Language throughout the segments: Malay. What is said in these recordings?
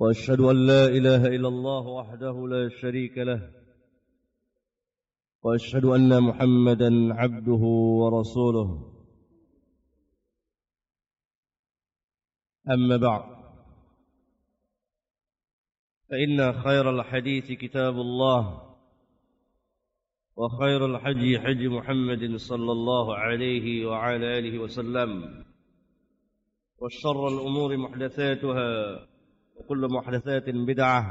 وأشهد أن لا إله إلا الله وحده لا شريك له وأشهد أن محمدا عبده ورسوله. أما بعد فإن خير الحديث كتاب الله وخير الحج حج محمد صلى الله عليه وعلى آله وسلم وشر الأمور محدثاتها وكل محدثات بدعة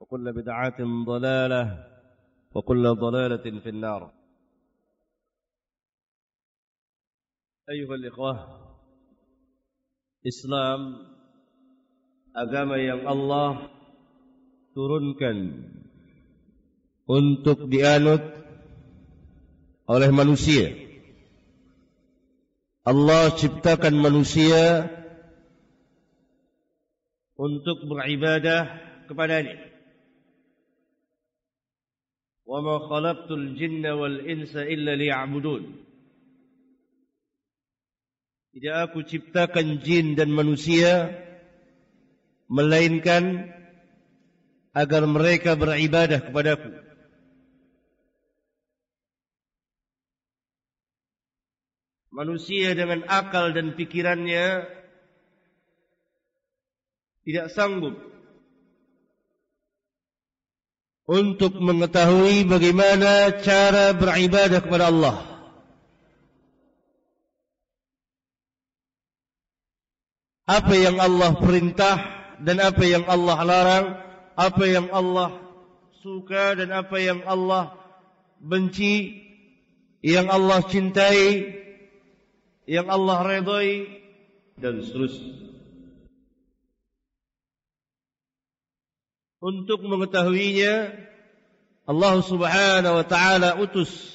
وكل بدعة ضلالة وكل ضلالة في النار. أيها الإخوة إسلام أجام يم الله ترنكا أنتك dianut oleh manusia. Allah ciptakan manusia untuk beribadah kepadanya. Khalaqtul jinna wal insa illa liya'budun. Tidak aku ciptakan jin dan manusia melainkan agar mereka beribadah kepadaku. Manusia dengan akal dan pikirannya tidak sanggup untuk mengetahui bagaimana cara beribadah kepada Allah. Apa yang Allah perintah dan apa yang Allah larang, apa yang Allah suka dan apa yang Allah benci, yang Allah cintai, yang Allah redai dan seterusnya. Untuk mengetahuinya Allah Subhanahu wa taala utus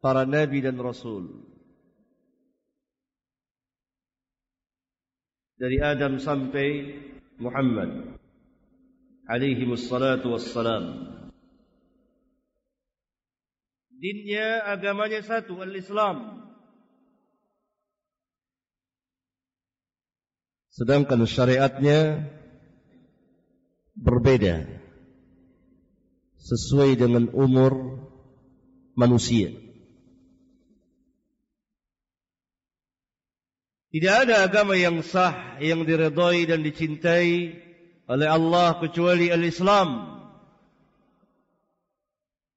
para nabi dan rasul. Dari Adam sampai Muhammad alaihi wassalatu wassalam. Dinnya agamanya satu al-Islam. Sedangkan syariatnya berbeda sesuai dengan umur manusia. Tidak ada agama yang sah yang diredai dan dicintai oleh Allah kecuali al-Islam.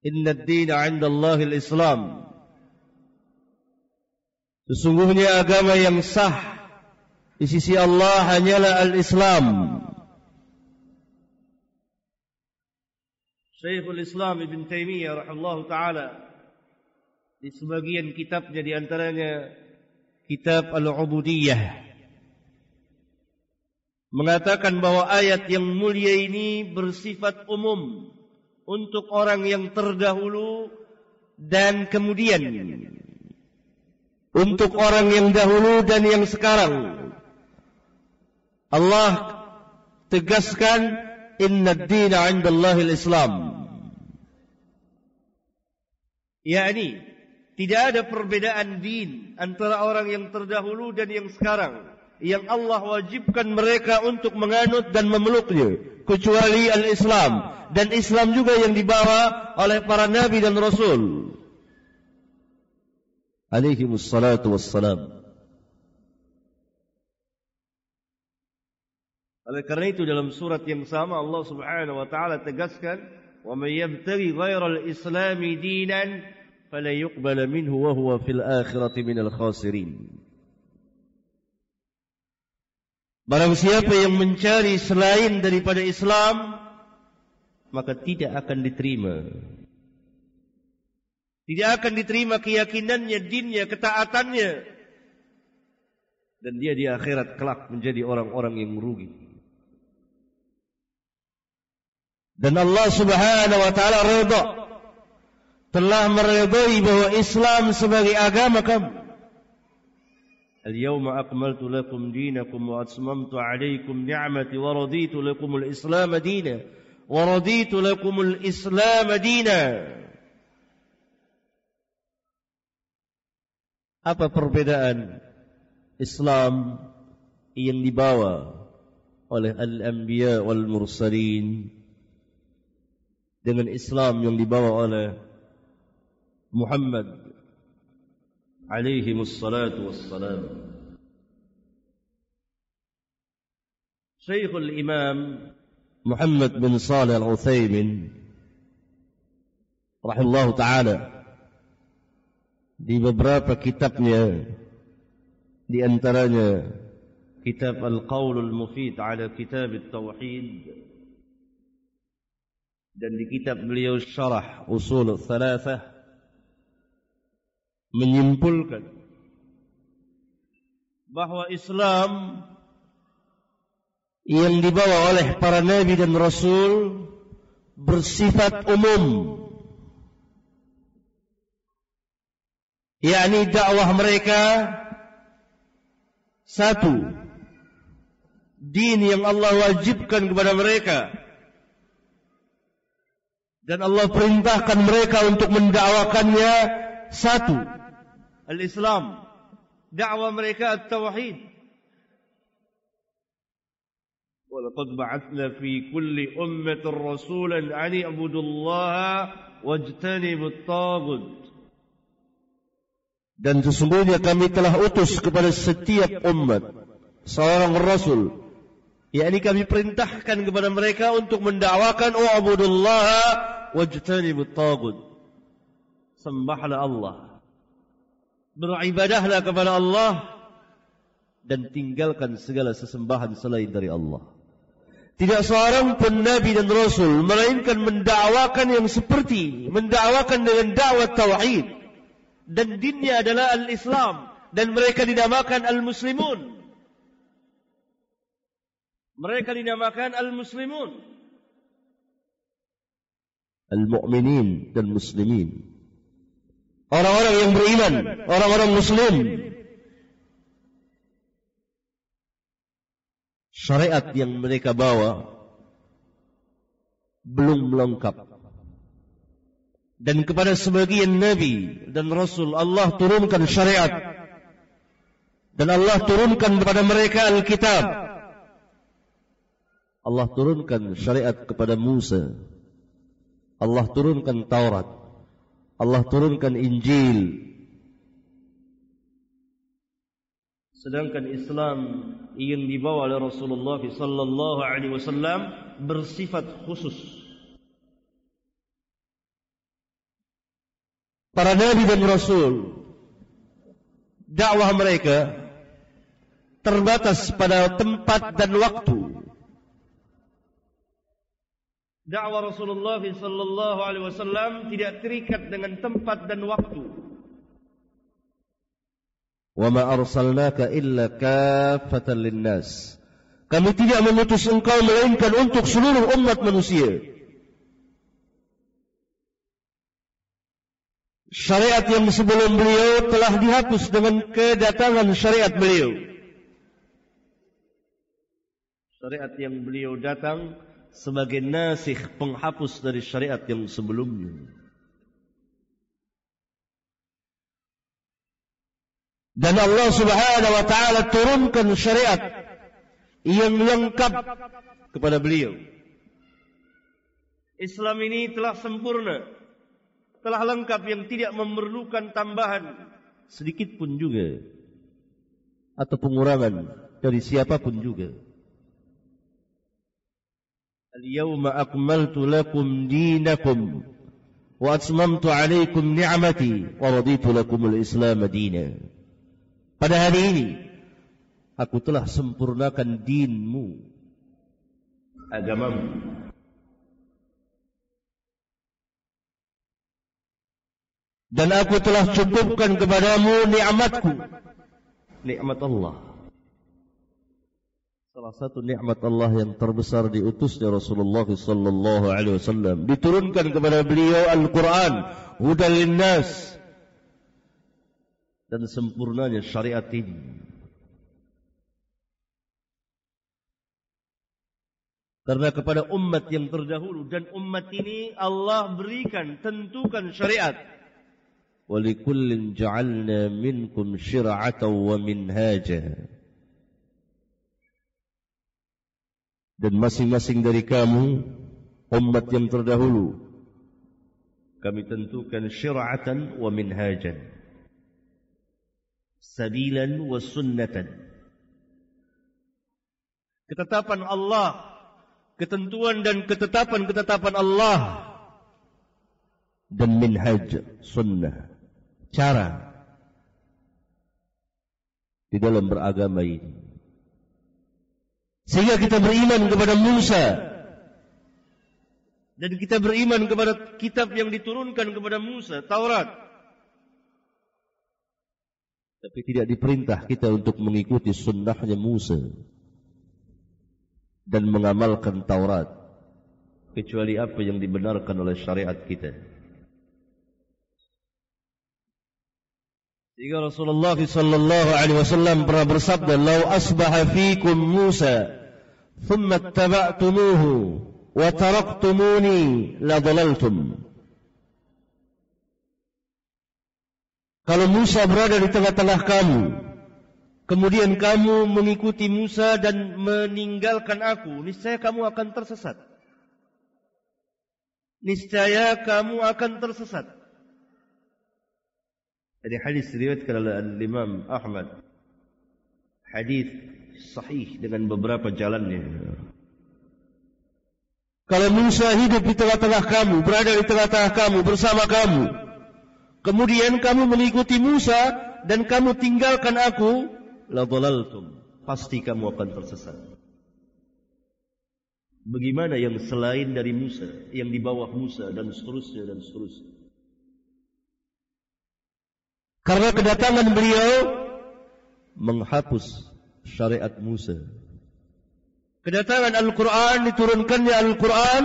Inna ad-dina 'inda Allah al-Islam. Sesungguhnya agama yang sah di sisi Allah hanyalah al-Islam. Syekhul Islam Ibn Taymiyah rahimahullah taala di sebagian kitabnya di antaranya kitab Al-Ubudiyah mengatakan bahwa ayat yang mulia ini bersifat umum untuk orang yang terdahulu dan kemudian untuk orang yang dahulu dan yang sekarang. Allah tegaskan inna ad-dina 'inda Allahil Islam. Yani tidak ada perbedaan din antara orang yang terdahulu dan yang sekarang yang Allah wajibkan mereka untuk menganut dan memeluknya kecuali al-Islam. Dan Islam juga yang dibawa oleh para nabi dan rasul. Alaihi wassalam Oleh kerana itu dalam surat yang sama Allah Subhanahu wa taala tegaskan, "Wa may yabtaghi ghayra al-islam dinan fala yuqbal minhu wa huwa fil akhirati minal khasirin." Barang siapa yang mencari selain daripada Islam maka tidak akan diterima. Tidak akan diterima keyakinannya, dinnya, ketaatannya. Dan dia di akhirat kelak menjadi orang-orang yang merugi. Dan Allah subhanahu wa ta'ala redha telah meredai bahwa Islam sebagai agama kamu. اليوم أكملت لكم دينكم وأتممت عليكم نعمتي ورضيت لكم الإسلام دينا ورضيت لكم الإسلام دينا Apa perbedaan Islam yang dibawa oleh al-anbiya wal mursalin dengan Islam yang dibawa oleh Muhammad عليهم الصلاة والسلام شيخ الإمام محمد بن صالح العثيمين رحمه الله تعالى di beberapa kitabnya di antaranya kitab Al-Qawl Al-Mufid ala Kitab Al-Tawhid dan di kitab beliau Syarah Usul Al-Thalathah menyimpulkan bahawa Islam yang dibawa oleh para nabi dan rasul bersifat umum. Yakni dakwah mereka satu din yang Allah wajibkan kepada mereka dan Allah perintahkan mereka untuk mendakwakannya satu الإسلام دعوة مريكا التوحيد ولقد بعثنا في كل أمة رسولا أن اعبدوا الله واجتنبوا الطاغوت dan sesungguhnya kami telah utus kepada setiap umat seorang rasul yakni kami perintahkan kepada mereka untuk mendakwakan wa'budullah wajtanibut tagut sembahlah Allah beribadahlah kepada Allah dan tinggalkan segala sesembahan selain dari Allah. Tidak seorang pun Nabi dan Rasul melainkan mendakwakan yang seperti mendakwakan dengan dakwah tauhid dan dinnya adalah al-Islam dan mereka dinamakan al-Muslimun. Mereka dinamakan al-Muslimun. Al-Mu'minin dan Muslimin orang-orang yang beriman, orang-orang muslim. Syariat yang mereka bawa belum lengkap. Dan kepada sebagian nabi dan rasul Allah turunkan syariat. Dan Allah turunkan kepada mereka Alkitab. Allah turunkan syariat kepada Musa. Allah turunkan Taurat. Allah turunkan Injil. Sedangkan Islam yang dibawa oleh Rasulullah sallallahu alaihi wasallam bersifat khusus. Para nabi dan rasul dakwah mereka terbatas pada tempat dan waktu dakwah Rasulullah sallallahu alaihi wasallam tidak terikat dengan tempat dan waktu. Wa ma arsalnaka illa kaffatan linnas. Kami tidak mengutus engkau melainkan untuk seluruh umat manusia. Syariat yang sebelum beliau telah dihapus dengan kedatangan syariat beliau. Syariat yang beliau datang sebagai nasikh penghapus dari syariat yang sebelumnya. Dan Allah Subhanahu wa taala turunkan syariat yang lengkap kepada beliau. Islam ini telah sempurna, telah lengkap yang tidak memerlukan tambahan sedikit pun juga atau pengurangan dari siapapun juga. اليوم أكملت لكم دينكم وأتممت عليكم نعمتي ورضيت لكم الإسلام دينا pada hari ini aku telah sempurnakan dinmu agamamu dan aku telah cukupkan kepadamu nikmatku nikmat Allah Salah satu nikmat Allah yang terbesar diutusnya Rasulullah sallallahu alaihi wasallam diturunkan kepada beliau Al-Qur'an hudal linnas dan sempurnanya syariat ini. Karena kepada umat yang terdahulu dan umat ini Allah berikan tentukan syariat. Walikullin ja'alna minkum syir'atan wa minhaja. Dan masing-masing dari kamu umat yang terdahulu kami tentukan syir'atan wa minhajan sabilan wa sunnatan. Ketetapan Allah ketentuan dan ketetapan-ketetapan Allah dan minhaj sunnah cara di dalam beragama ini Sehingga kita beriman kepada Musa dan kita beriman kepada kitab yang diturunkan kepada Musa, Taurat. Tapi tidak diperintah kita untuk mengikuti sunnahnya Musa dan mengamalkan Taurat kecuali apa yang dibenarkan oleh syariat kita. Sehingga Rasulullah sallallahu alaihi wasallam pernah bersabda, "Lau asbaha fiikum Musa, thumma ittaba'tumuhu wa taraktumuni la dhalaltum." Kalau Musa berada di tengah-tengah kamu, kemudian kamu mengikuti Musa dan meninggalkan aku, niscaya kamu akan tersesat. Niscaya kamu akan tersesat. Jadi hadis diriwayatkan oleh Imam Ahmad. Hadis sahih dengan beberapa jalannya. Kalau Musa hidup di tengah-tengah kamu, berada di tengah-tengah kamu, bersama kamu. Kemudian kamu mengikuti Musa dan kamu tinggalkan aku, la dhalaltum. Pasti kamu akan tersesat. Bagaimana yang selain dari Musa, yang di bawah Musa dan seterusnya dan seterusnya. Karena kedatangan beliau menghapus syariat Musa. Kedatangan Al-Quran diturunkannya Al-Quran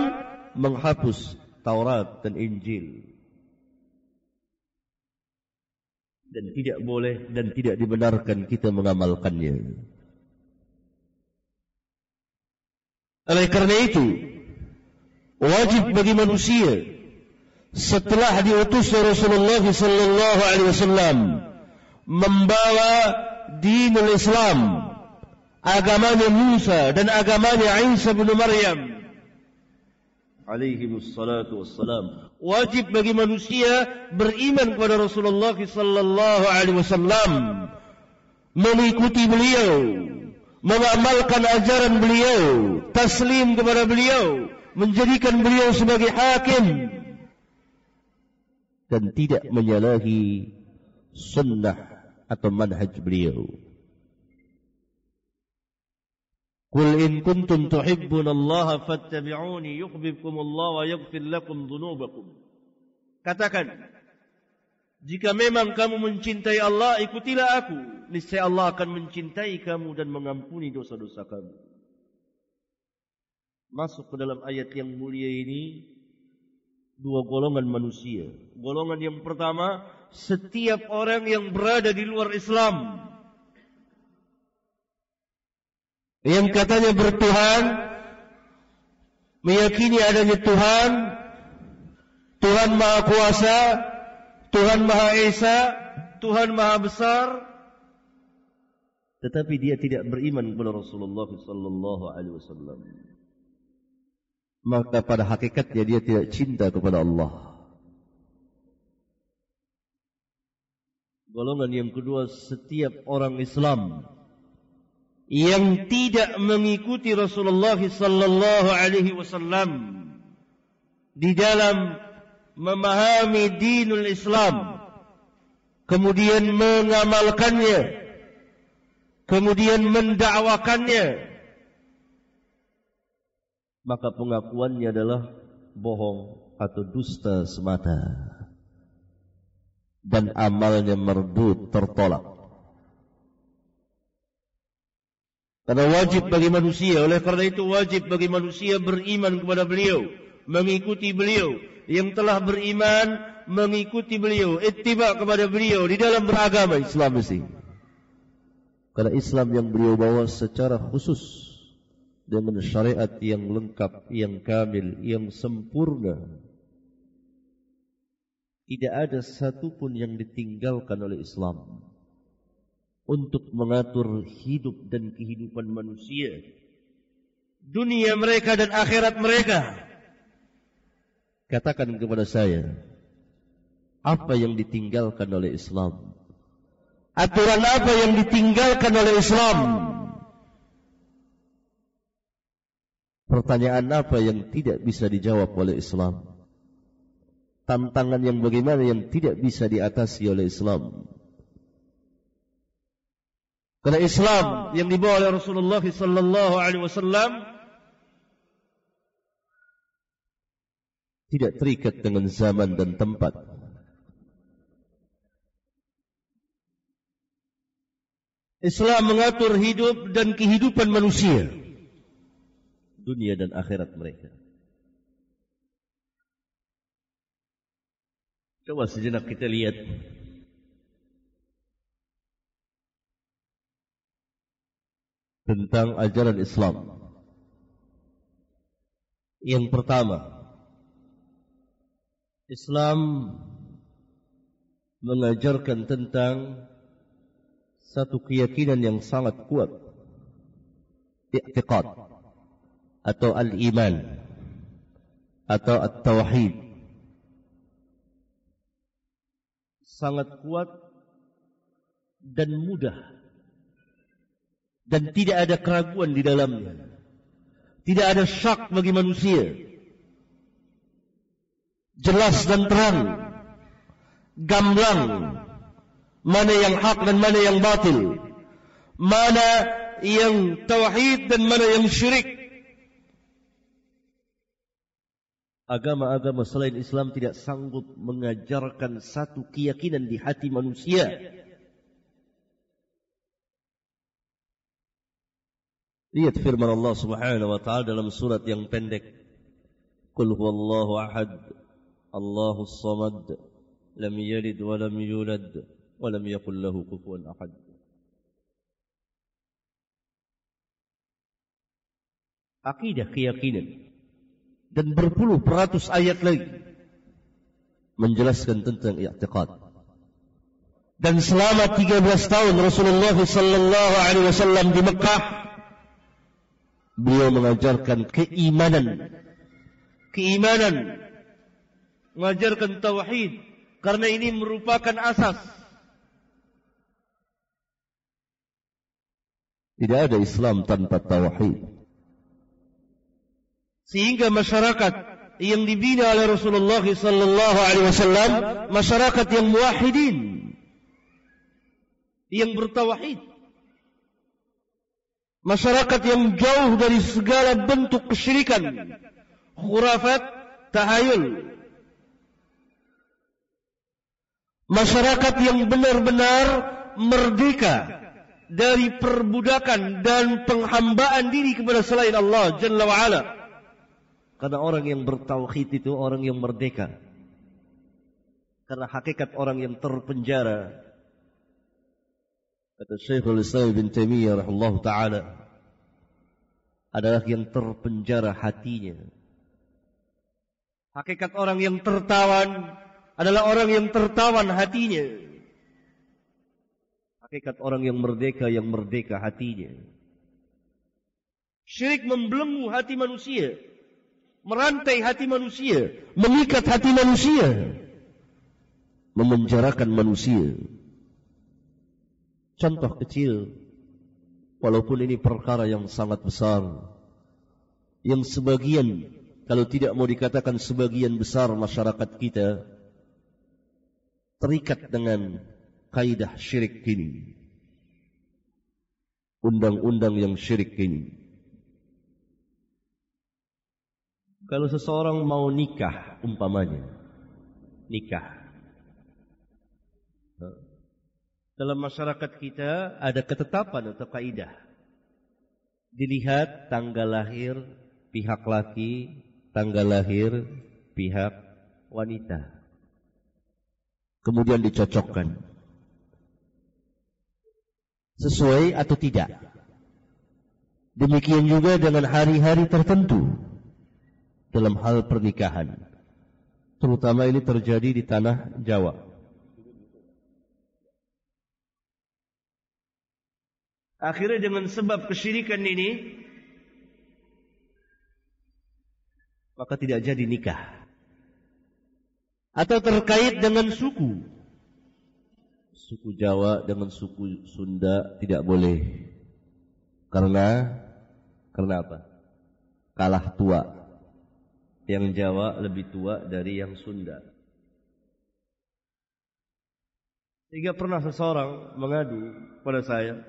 menghapus Taurat dan Injil. Dan tidak boleh dan tidak dibenarkan kita mengamalkannya. Oleh kerana itu, wajib bagi manusia setelah diutus Rasulullah sallallahu alaihi wasallam membawa dinul Islam agamanya Musa dan agamanya Isa bin Maryam. Alaihi wassalatu wassalam. Wajib bagi manusia beriman kepada Rasulullah sallallahu alaihi wasallam mengikuti beliau mengamalkan ajaran beliau taslim kepada beliau menjadikan beliau sebagai hakim dan tidak menyalahi sunnah atau manhaj beliau. Qul in kuntum tuhibbun Allah fattabi'uni yuhibbukum Allah wa yaghfir lakum dhunubakum. Katakan, jika memang kamu mencintai Allah, ikutilah aku. Niscaya Allah akan mencintai kamu dan mengampuni dosa-dosa kamu. Masuk ke dalam ayat yang mulia ini, dua golongan manusia. Golongan yang pertama, setiap orang yang berada di luar Islam. Yang katanya bertuhan, meyakini adanya Tuhan, Tuhan Maha Kuasa, Tuhan Maha Esa, Tuhan Maha Besar, tetapi dia tidak beriman kepada Rasulullah sallallahu alaihi wasallam maka pada hakikatnya dia tidak cinta kepada Allah. Golongan yang kedua, setiap orang Islam yang tidak mengikuti Rasulullah sallallahu alaihi wasallam di dalam memahami dinul Islam kemudian mengamalkannya kemudian mendakwakannya maka pengakuannya adalah bohong atau dusta semata dan amalnya merdut tertolak Karena wajib bagi manusia. Oleh karena itu wajib bagi manusia beriman kepada beliau. Mengikuti beliau. Yang telah beriman mengikuti beliau. Ittiba kepada beliau di dalam beragama Islam mesti. Karena Islam yang beliau bawa secara khusus. Dengan syariat yang lengkap, yang kamil, yang sempurna. Tidak ada satu pun yang ditinggalkan oleh Islam untuk mengatur hidup dan kehidupan manusia dunia mereka dan akhirat mereka. Katakan kepada saya apa yang ditinggalkan oleh Islam? Aturan apa yang ditinggalkan oleh Islam pertanyaan apa yang tidak bisa dijawab oleh Islam? Tantangan yang bagaimana yang tidak bisa diatasi oleh Islam? Karena Islam yang dibawa oleh Rasulullah sallallahu alaihi wasallam tidak terikat dengan zaman dan tempat. Islam mengatur hidup dan kehidupan manusia dunia dan akhirat mereka. Coba sejenak kita lihat tentang ajaran Islam. Yang pertama, Islam mengajarkan tentang satu keyakinan yang sangat kuat. I'tiqad atau al-iman atau at-tauhid. Sangat kuat dan mudah dan tidak ada keraguan di dalamnya. Tidak ada syak bagi manusia. Jelas dan terang. Gamblang. Mana yang hak dan mana yang batil. Mana yang tauhid dan mana yang syirik. Agama-agama selain Islam tidak sanggup mengajarkan satu keyakinan di hati manusia. Lihat firman Allah Subhanahu wa taala dalam surat yang pendek. Qul huwallahu ahad. Allahus samad. Lam yalid wa lam yulad wa lam yakul lahu kufuwan ahad. Akidah keyakinan dan berpuluh peratus ayat lagi menjelaskan tentang i'tiqad. Dan selama 13 tahun Rasulullah sallallahu alaihi wasallam di Mekah beliau mengajarkan keimanan. Keimanan. Mengajarkan tauhid. Karena ini merupakan asas. Tidak ada Islam tanpa tauhid sehingga masyarakat yang dibina oleh Rasulullah sallallahu alaihi wasallam masyarakat yang muwahhidin yang bertauhid masyarakat yang jauh dari segala bentuk kesyirikan, khurafat, tahayul. Masyarakat yang benar-benar merdeka dari perbudakan dan penghambaan diri kepada selain Allah Jalla wa'ala. Karena orang yang bertauhid itu orang yang merdeka. Karena hakikat orang yang terpenjara Kata Syekhul Islam bin Taimiyah rahimahullah taala adalah yang terpenjara hatinya. Hakikat orang yang tertawan adalah orang yang tertawan hatinya. Hakikat orang yang merdeka yang merdeka hatinya. Syirik membelenggu hati manusia. Merantai hati manusia. Mengikat hati manusia. Memenjarakan manusia. Contoh kecil, walaupun ini perkara yang sangat besar, yang sebagian, kalau tidak mau dikatakan sebagian besar masyarakat kita, terikat dengan kaidah syirik ini. Undang-undang yang syirik ini. Kalau seseorang mau nikah, umpamanya, nikah, dalam masyarakat kita ada ketetapan atau kaidah. dilihat tanggal lahir pihak laki, tanggal lahir pihak wanita. Kemudian dicocokkan. Sesuai atau tidak. Demikian juga dengan hari-hari tertentu dalam hal pernikahan. Terutama ini terjadi di tanah Jawa. Akhirnya dengan sebab kesyirikan ini maka tidak jadi nikah. Atau terkait dengan suku. Suku Jawa dengan suku Sunda tidak boleh. Karena karena apa? Kalah tua. Yang Jawa lebih tua dari yang Sunda. Sehingga pernah seseorang mengadu pada saya,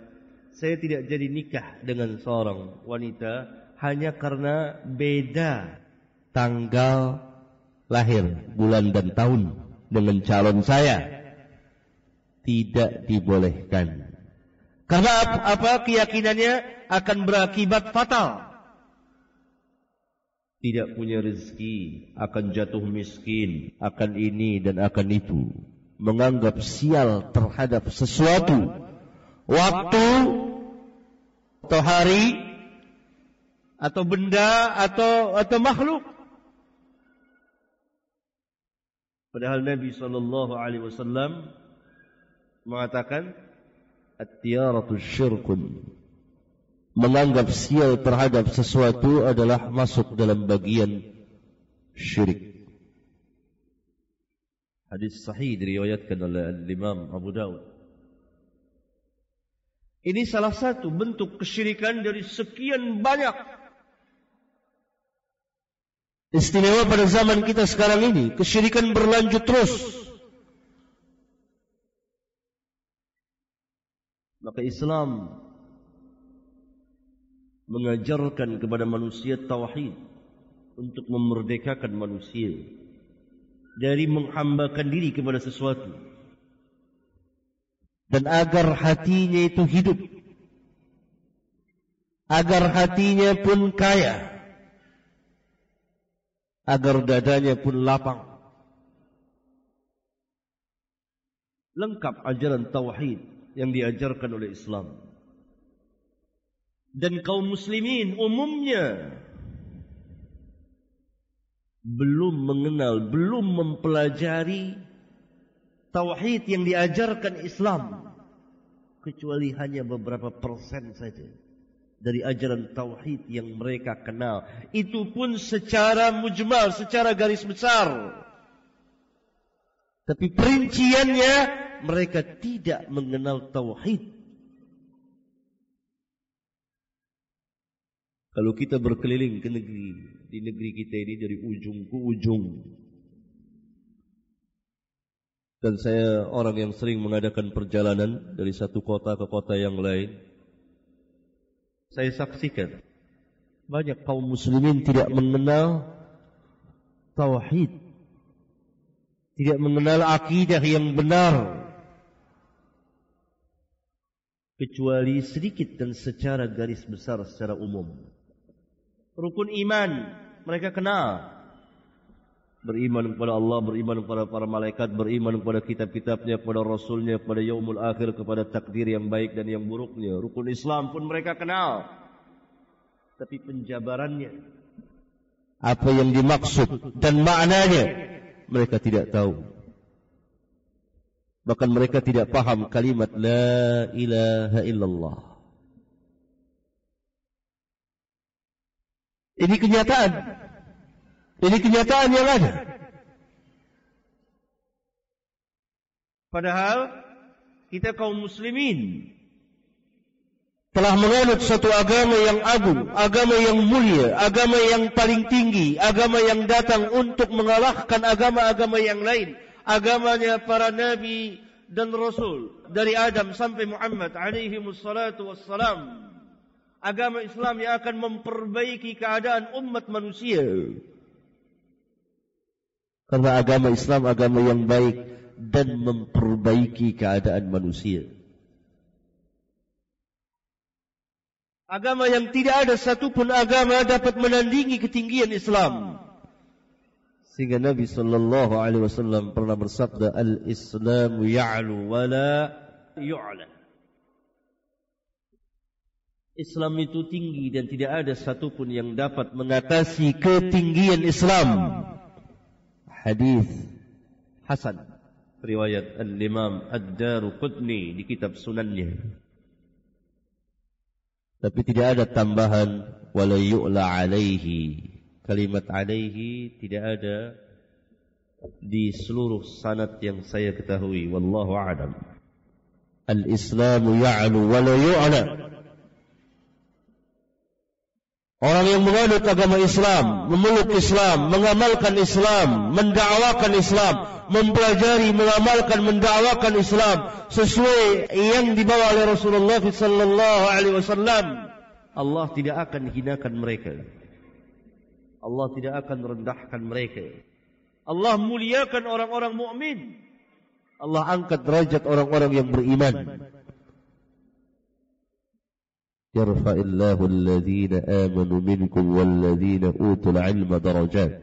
saya tidak jadi nikah dengan seorang wanita hanya karena beda tanggal lahir, bulan dan tahun dengan calon saya. Tidak dibolehkan. Karena apa keyakinannya akan berakibat fatal. Tidak punya rezeki, akan jatuh miskin, akan ini dan akan itu. Menganggap sial terhadap sesuatu waktu atau hari atau benda atau atau makhluk. Padahal Nabi sallallahu alaihi wasallam mengatakan at-tiyaratu syirkun. Menganggap sial terhadap sesuatu adalah masuk dalam bagian syirik. Hadis sahih diriwayatkan oleh Imam Abu Dawud. Ini salah satu bentuk kesyirikan dari sekian banyak. Istimewa pada zaman kita sekarang ini, kesyirikan berlanjut terus. Maka Islam mengajarkan kepada manusia tauhid untuk memerdekakan manusia dari menghambakan diri kepada sesuatu. Dan agar hatinya itu hidup agar hatinya pun kaya agar dadanya pun lapang. Lengkap ajaran tauhid yang diajarkan oleh Islam dan kaum muslimin umumnya belum mengenal belum mempelajari tauhid yang diajarkan Islam. Kecuali hanya beberapa persen saja dari ajaran tauhid yang mereka kenal. Itu pun secara mujmal secara garis besar. Tapi perinciannya mereka tidak mengenal tauhid kalau kita berkeliling ke negeri di negeri kita ini dari ujung ke ujung dan saya orang yang sering mengadakan perjalanan dari satu kota ke kota yang lain. Saya saksikan banyak kaum muslimin tidak mengenal tauhid. Tidak mengenal akidah yang benar. Kecuali sedikit dan secara garis besar secara umum. Rukun iman mereka kenal beriman kepada Allah, beriman kepada para malaikat, beriman kepada kitab-kitabnya, kepada rasulnya, kepada yaumul akhir, kepada takdir yang baik dan yang buruknya. Rukun Islam pun mereka kenal. Tapi penjabarannya, apa yang dimaksud dan maknanya, mereka tidak tahu. Bahkan mereka tidak paham kalimat La ilaha illallah. Ini kenyataan. Ini kenyataan yang ada. Padahal kita kaum muslimin telah menganut satu agama yang agung, agama yang mulia, agama yang paling tinggi, agama yang datang untuk mengalahkan agama-agama yang lain, agamanya para nabi dan rasul dari Adam sampai Muhammad alaihi wassalatu wassalam. Agama Islam yang akan memperbaiki keadaan umat manusia. Karena agama Islam agama yang baik dan memperbaiki keadaan manusia. Agama yang tidak ada satupun agama dapat menandingi ketinggian Islam. Sehingga Nabi sallallahu alaihi wasallam pernah bersabda al-Islam ya'lu wa la yu'la. Islam itu tinggi dan tidak ada satupun yang dapat mengatasi ketinggian Islam. Hadis Hasan riwayat Al-Imam Ad-Daruqutni di kitab Sunannya. Tapi tidak ada tambahan wala yu'la alaihi. Kalimat alaihi tidak ada di seluruh sanad yang saya ketahui wallahu a'lam. Al-Islam ya'lu wala yu'la. Orang yang menganut agama Islam, memeluk Islam, mengamalkan Islam, mendakwakan Islam, mempelajari, mengamalkan, mendakwakan Islam sesuai yang dibawa oleh Rasulullah sallallahu alaihi wasallam, Allah tidak akan hinakan mereka. Allah tidak akan rendahkan mereka. Allah muliakan orang-orang mukmin. Allah angkat derajat orang-orang yang beriman. يرفع الله الذين آمنوا منكم والذين أوتوا العلم درجات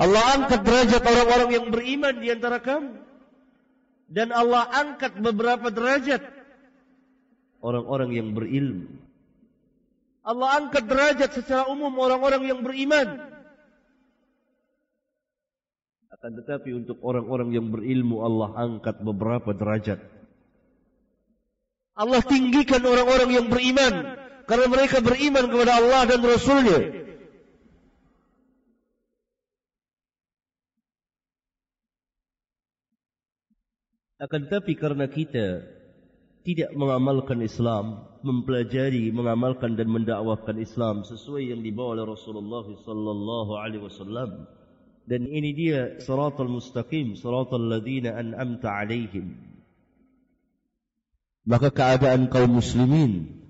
Allah angkat derajat orang-orang yang beriman di antara kamu dan Allah angkat beberapa derajat orang-orang yang berilmu. Allah angkat derajat secara umum orang-orang yang beriman. Akan tetapi untuk orang-orang yang berilmu Allah angkat beberapa derajat. Allah tinggikan orang-orang yang beriman. karena mereka beriman kepada Allah dan Rasulnya. Akan tetapi karena kita tidak mengamalkan Islam, mempelajari, mengamalkan dan mendakwahkan Islam sesuai yang dibawa oleh Rasulullah sallallahu alaihi wasallam dan ini dia siratal mustaqim, siratal ladzina an'amta alaihim maka keadaan kaum muslimin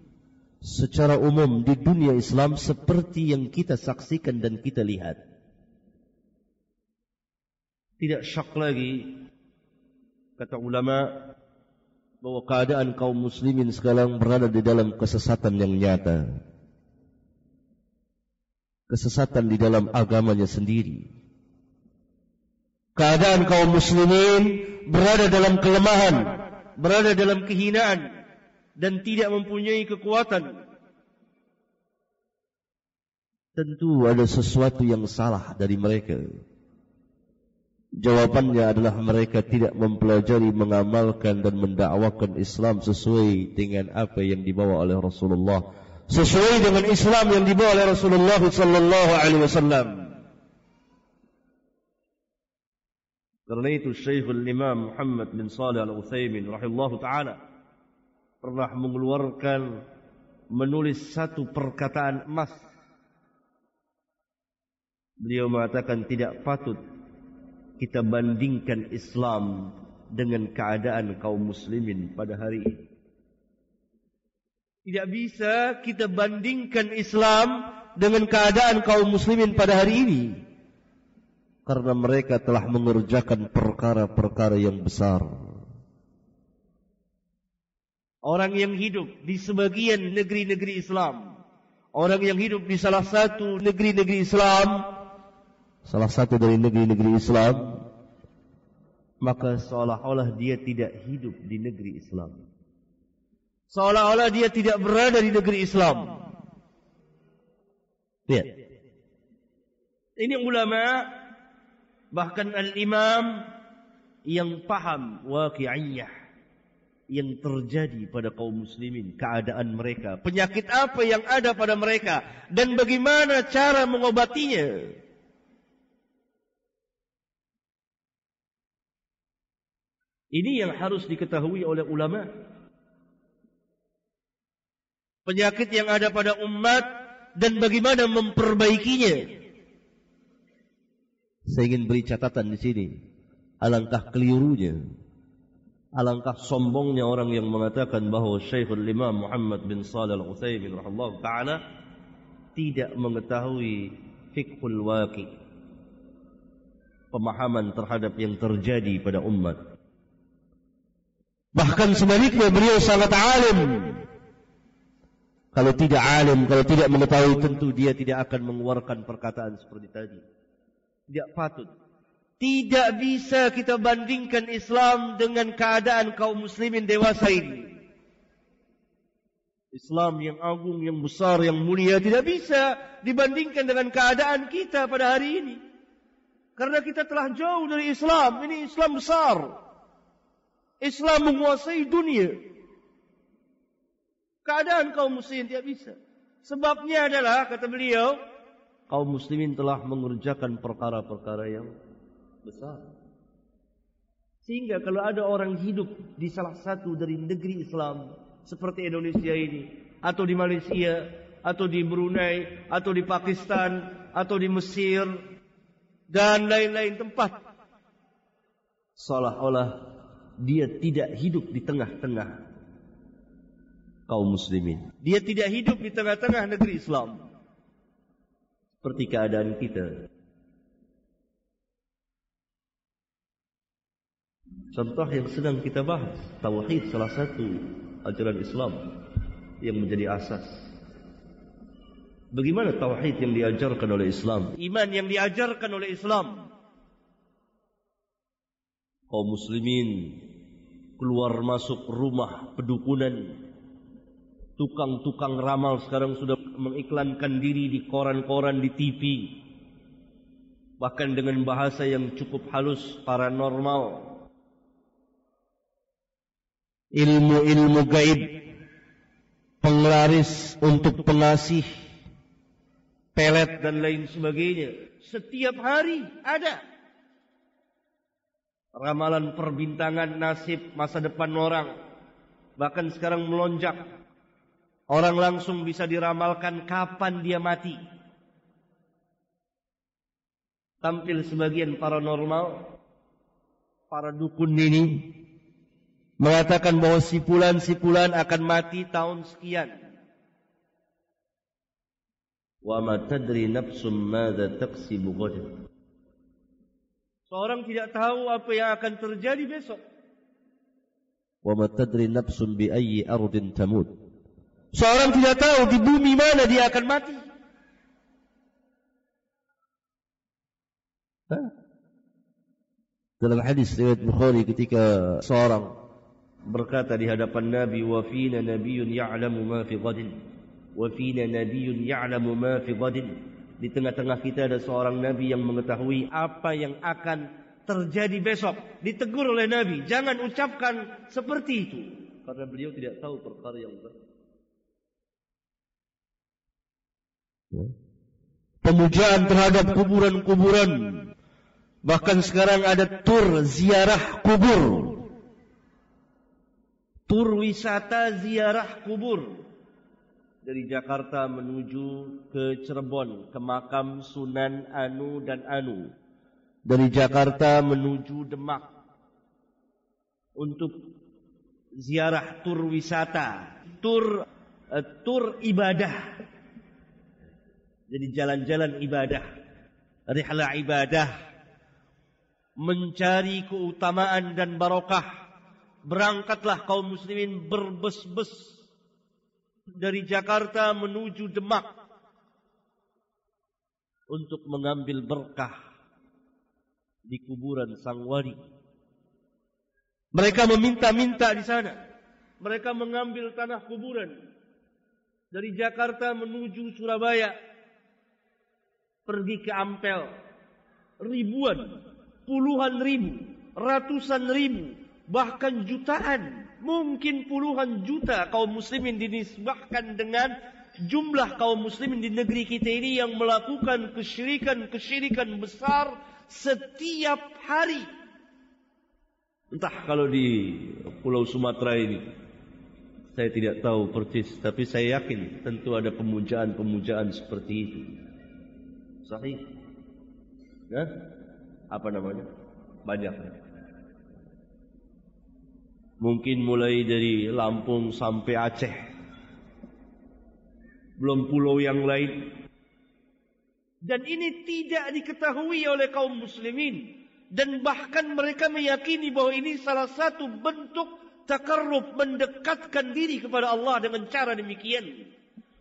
secara umum di dunia Islam seperti yang kita saksikan dan kita lihat. Tidak syak lagi kata ulama bahwa keadaan kaum muslimin sekarang berada di dalam kesesatan yang nyata. Kesesatan di dalam agamanya sendiri. Keadaan kaum muslimin berada dalam kelemahan berada dalam kehinaan dan tidak mempunyai kekuatan tentu ada sesuatu yang salah dari mereka. Jawabannya adalah mereka tidak mempelajari mengamalkan dan mendakwakan Islam sesuai dengan apa yang dibawa oleh Rasulullah. Sesuai dengan Islam yang dibawa oleh Rasulullah sallallahu alaihi wasallam Karena itu Syekhul Imam Muhammad bin Salih Al-Uthaymin rahimahullah ta'ala pernah mengeluarkan menulis satu perkataan emas. Beliau mengatakan tidak patut kita bandingkan Islam dengan keadaan kaum muslimin pada hari ini. Tidak bisa kita bandingkan Islam dengan keadaan kaum muslimin pada hari ini karena mereka telah mengerjakan perkara-perkara yang besar. Orang yang hidup di sebagian negeri-negeri Islam, orang yang hidup di salah satu negeri-negeri Islam, salah satu dari negeri-negeri Islam, maka seolah-olah dia tidak hidup di negeri Islam. Seolah-olah dia tidak berada di negeri Islam. Lihat. Ini ulama bahkan al-imam yang paham waqi'iyah yang terjadi pada kaum muslimin keadaan mereka penyakit apa yang ada pada mereka dan bagaimana cara mengobatinya. Ini yang harus diketahui oleh ulama. Penyakit yang ada pada umat dan bagaimana memperbaikinya saya ingin beri catatan di sini. Alangkah kelirunya. Alangkah sombongnya orang yang mengatakan bahawa Syekhul Imam Muhammad bin Salih Al-Uthaymin rahimahullah ta'ala tidak mengetahui fiqhul waqi. Pemahaman terhadap yang terjadi pada umat. Bahkan sebaliknya beliau sangat alim. Kalau tidak alim, kalau tidak mengetahui tentu dia tidak akan mengeluarkan perkataan seperti tadi. Tidak patut. Tidak bisa kita bandingkan Islam dengan keadaan kaum muslimin dewasa ini. Islam yang agung, yang besar, yang mulia tidak bisa dibandingkan dengan keadaan kita pada hari ini. Karena kita telah jauh dari Islam. Ini Islam besar. Islam menguasai dunia keadaan kaum muslimin tidak bisa. Sebabnya adalah, kata beliau, kaum muslimin telah mengerjakan perkara-perkara yang besar. Sehingga kalau ada orang hidup di salah satu dari negeri Islam, seperti Indonesia ini, atau di Malaysia, atau di Brunei, atau di Pakistan, atau di Mesir, dan lain-lain tempat, seolah-olah dia tidak hidup di tengah-tengah kaum muslimin. Dia tidak hidup di tengah-tengah negeri Islam. Seperti keadaan kita. Contoh yang sedang kita bahas. Tauhid salah satu ajaran Islam yang menjadi asas. Bagaimana tauhid yang diajarkan oleh Islam? Iman yang diajarkan oleh Islam. Kaum muslimin keluar masuk rumah pedukunan Tukang-tukang ramal sekarang sudah mengiklankan diri di koran-koran di TV. Bahkan dengan bahasa yang cukup halus, paranormal. Ilmu-ilmu gaib. Penglaris untuk pengasih. Pelet dan lain sebagainya. Setiap hari ada. Ramalan perbintangan nasib masa depan orang. Bahkan sekarang melonjak Orang langsung bisa diramalkan kapan dia mati. Tampil sebagian paranormal, para dukun ini mengatakan bahwa sipulan-sipulan akan mati tahun sekian. Wa ma tadri nafsum madza taksibu ghadan. Seorang tidak tahu apa yang akan terjadi besok. Wa ma tadri nafsum bi ayyi ardin tamut. Seorang tidak tahu di bumi mana dia akan mati. Ha? Dalam hadis riwayat Bukhari ketika seorang berkata di hadapan Nabi wa fina nabiyyun ya'lamu ma fi ghadin. Wa fina nabiyyun ya'lamu ma fi ghadin. Di tengah-tengah kita ada seorang nabi yang mengetahui apa yang akan terjadi besok. Ditegur oleh nabi jangan ucapkan seperti itu. Karena beliau tidak tahu perkara yang besar Pemujaan terhadap kuburan-kuburan. Bahkan sekarang ada tur ziarah kubur. Tur wisata ziarah kubur. Dari Jakarta menuju ke Cirebon, ke makam Sunan Anu dan Anu. Dari Jakarta menuju Demak. Untuk ziarah tur wisata. Tur, uh, tur ibadah jadi jalan-jalan ibadah, rihlah ibadah, mencari keutamaan dan barokah. Berangkatlah kaum muslimin berbes-bes dari Jakarta menuju Demak untuk mengambil berkah di kuburan sang wali. Mereka meminta-minta di sana. Mereka mengambil tanah kuburan dari Jakarta menuju Surabaya pergi ke Ampel. Ribuan, puluhan ribu, ratusan ribu, bahkan jutaan, mungkin puluhan juta kaum muslimin dinisbahkan dengan jumlah kaum muslimin di negeri kita ini yang melakukan kesyirikan-kesyirikan besar setiap hari. Entah kalau di Pulau Sumatera ini, saya tidak tahu persis, tapi saya yakin tentu ada pemujaan-pemujaan seperti itu. Sahih. Ya? Apa namanya? Banyak. Mungkin mulai dari Lampung sampai Aceh. Belum pulau yang lain. Dan ini tidak diketahui oleh kaum muslimin. Dan bahkan mereka meyakini bahawa ini salah satu bentuk takarrub mendekatkan diri kepada Allah dengan cara demikian.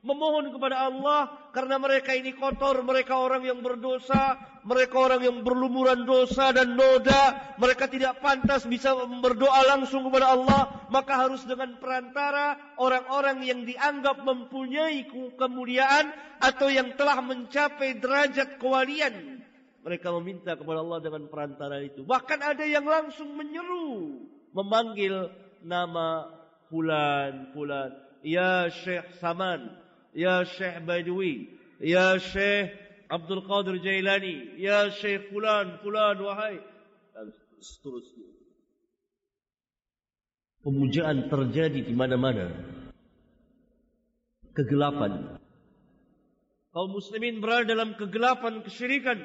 Memohon kepada Allah karena mereka ini kotor, mereka orang yang berdosa, mereka orang yang berlumuran dosa dan noda, mereka tidak pantas bisa berdoa langsung kepada Allah, maka harus dengan perantara orang-orang yang dianggap mempunyai kemuliaan atau yang telah mencapai derajat kewalian. Mereka meminta kepada Allah dengan perantara itu. Bahkan ada yang langsung menyeru, memanggil nama fulan, fulan, ya Syekh Saman, Ya Syekh Badwi, Ya Syekh Abdul Qadir Jailani, Ya Syekh Fulan, Fulan, wahai. Dan seterusnya. Pemujaan terjadi di mana-mana. Kegelapan. Kaum muslimin berada dalam kegelapan kesyirikan.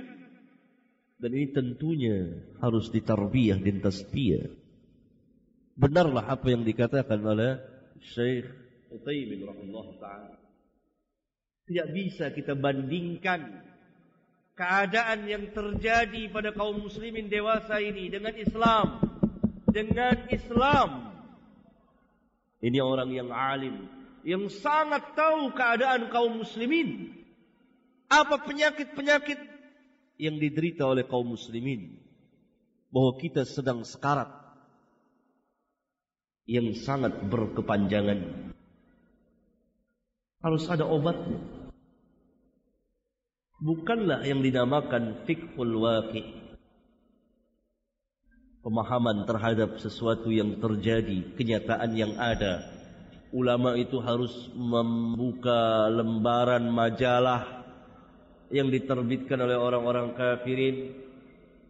Dan ini tentunya harus ditarbiyah dan tasbiyah. Benarlah apa yang dikatakan oleh Syekh Utaimin rahimahullah ta'ala tidak bisa kita bandingkan keadaan yang terjadi pada kaum muslimin dewasa ini dengan Islam. Dengan Islam. Ini orang yang alim yang sangat tahu keadaan kaum muslimin. Apa penyakit-penyakit yang diderita oleh kaum muslimin? Bahwa kita sedang sekarat yang sangat berkepanjangan. Harus ada obatnya bukanlah yang dinamakan fiqhul waqi. Pemahaman terhadap sesuatu yang terjadi kenyataan yang ada. Ulama itu harus membuka lembaran majalah yang diterbitkan oleh orang-orang kafirin.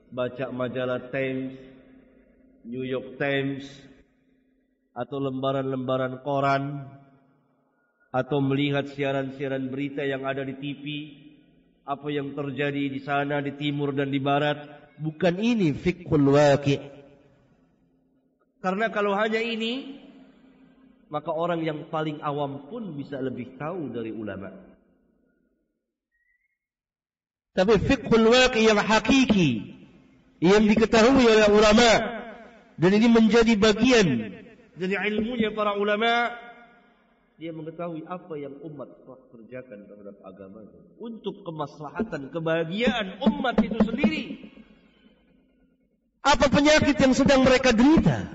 Baca majalah Times New York Times atau lembaran-lembaran koran atau melihat siaran-siaran berita yang ada di TV apa yang terjadi di sana di timur dan di barat bukan ini fiqhul waqi. Karena kalau hanya ini maka orang yang paling awam pun bisa lebih tahu dari ulama. Tapi fiqhul waqi yang hakiki yang diketahui oleh ulama dan ini menjadi bagian dari ilmunya para ulama dia mengetahui apa yang umat telah kerjakan terhadap agama untuk kemaslahatan kebahagiaan umat itu sendiri. Apa penyakit yang sedang mereka derita?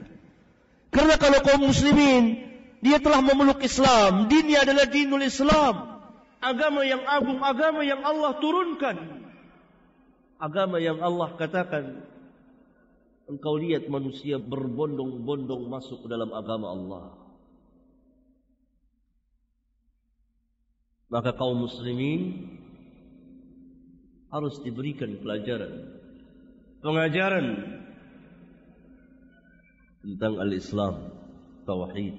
Karena kalau kaum muslimin dia telah memeluk Islam, dinnya adalah dinul Islam, agama yang agung, agama yang Allah turunkan. Agama yang Allah katakan engkau lihat manusia berbondong-bondong masuk ke dalam agama Allah. Maka kaum muslimin harus diberikan pelajaran. Pengajaran tentang al-Islam tauhid.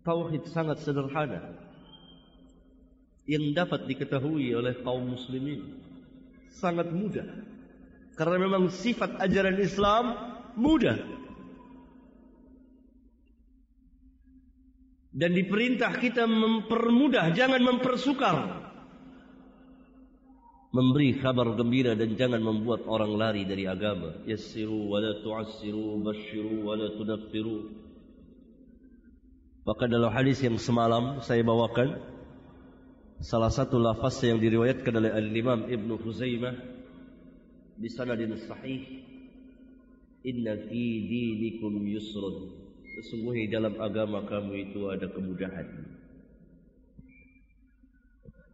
Tauhid sangat sederhana yang dapat diketahui oleh kaum muslimin. Sangat mudah. Karena memang sifat ajaran Islam mudah dan diperintah kita mempermudah jangan mempersukar. Memberi kabar gembira dan jangan membuat orang lari dari agama. Yassiru wa la tu'assiru basyiru wa la tunaffiru. Maka dalam hadis yang semalam saya bawakan salah satu lafaz yang diriwayatkan oleh al-Imam Ibn Huzaimah di sanadin sahih inna fi dinikum yusrun Sesungguhnya dalam agama kamu itu ada kemudahan.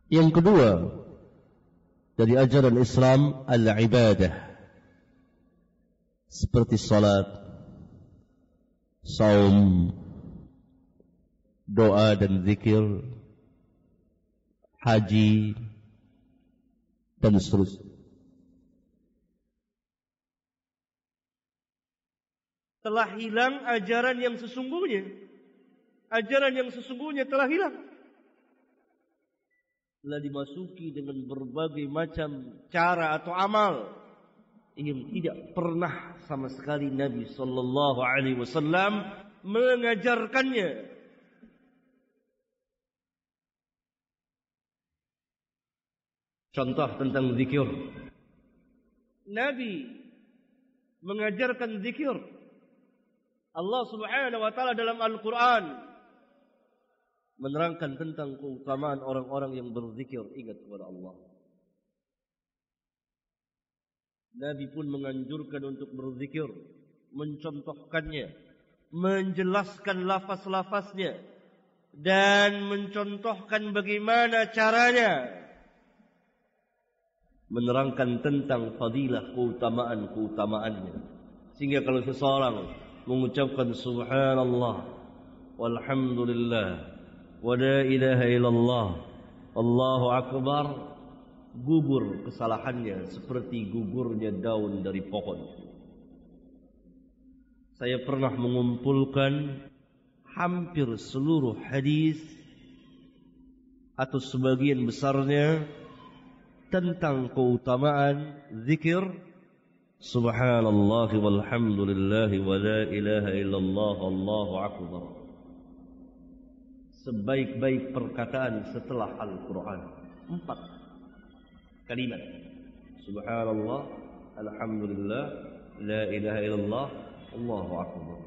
Yang kedua dari ajaran Islam al-ibadah seperti salat, saum, doa dan zikir, haji dan seterusnya. Telah hilang ajaran yang sesungguhnya. Ajaran yang sesungguhnya telah hilang. Telah dimasuki dengan berbagai macam cara atau amal yang tidak pernah sama sekali Nabi sallallahu alaihi wasallam mengajarkannya. Contoh tentang zikir. Nabi mengajarkan zikir Allah Subhanahu wa taala dalam Al-Qur'an menerangkan tentang keutamaan orang-orang yang berzikir ingat kepada Allah. Nabi pun menganjurkan untuk berzikir, mencontohkannya, menjelaskan lafaz-lafaznya dan mencontohkan bagaimana caranya menerangkan tentang fadilah keutamaan-keutamaannya. Sehingga kalau seseorang mengucapkan subhanallah walhamdulillah wa la ilaha illallah Allahu akbar gugur kesalahannya seperti gugurnya daun dari pohon. Saya pernah mengumpulkan hampir seluruh hadis atau sebagian besarnya tentang keutamaan zikir subhanallah walhamdulillah wa la ilaha illallah Allahu akbar sebaik-baik perkataan setelah Al-Quran. Empat kalimat. Subhanallah, Alhamdulillah, La ilaha illallah, Allahu Akbar.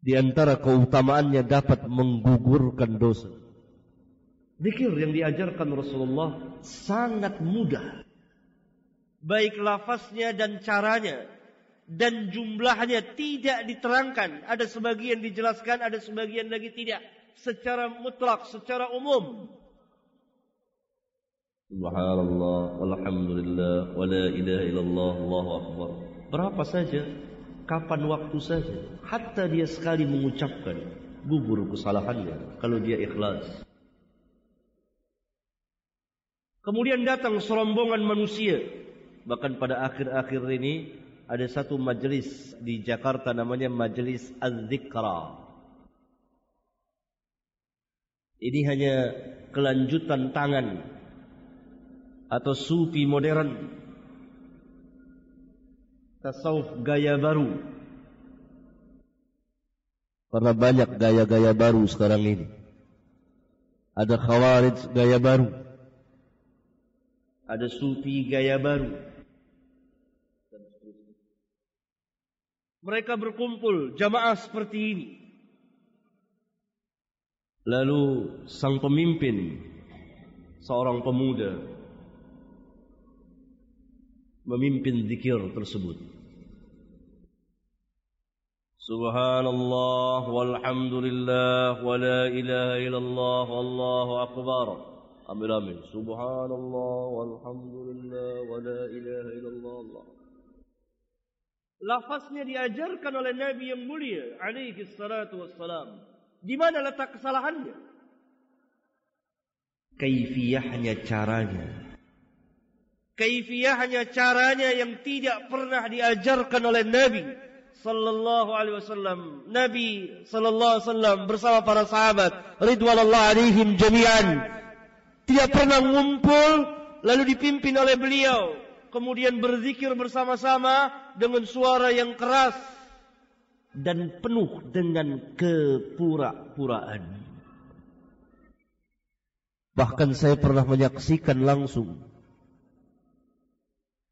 Di antara keutamaannya dapat menggugurkan dosa. Zikir yang diajarkan Rasulullah sangat mudah. Baik lafaznya dan caranya dan jumlahnya tidak diterangkan. Ada sebagian dijelaskan, ada sebagian lagi tidak. Secara mutlak, secara umum. Subhanallah, walhamdulillah, wa la ilaha illallah, Allahu Akbar. Berapa saja, kapan waktu saja. Hatta dia sekali mengucapkan gugur kesalahannya. Kalau dia ikhlas. Kemudian datang serombongan manusia. Bahkan pada akhir-akhir ini ada satu majlis di Jakarta namanya Majlis Az-Zikra. Ini hanya kelanjutan tangan atau sufi modern. Tasawuf gaya baru. Karena banyak gaya-gaya baru sekarang ini. Ada khawarij gaya baru. Ada sufi gaya baru. Mereka berkumpul jamaah seperti ini. Lalu sang pemimpin seorang pemuda memimpin zikir tersebut. Subhanallah walhamdulillah wa la ilaha illallah wallahu akbar. Amin amin. Subhanallah walhamdulillah wa la ilaha illallah Allah lafaznya diajarkan oleh Nabi yang mulia alaihi salatu wassalam. Di mana letak kesalahannya? Kaifiyahnya caranya. Kaifiyahnya caranya yang tidak pernah diajarkan oleh Nabi sallallahu alaihi wasallam. Nabi sallallahu alaihi wasallam bersama para sahabat ridwanullah alaihim jami'an tidak pernah mengumpul lalu dipimpin oleh beliau kemudian berzikir bersama-sama dengan suara yang keras dan penuh dengan kepura-puraan. Bahkan saya pernah menyaksikan langsung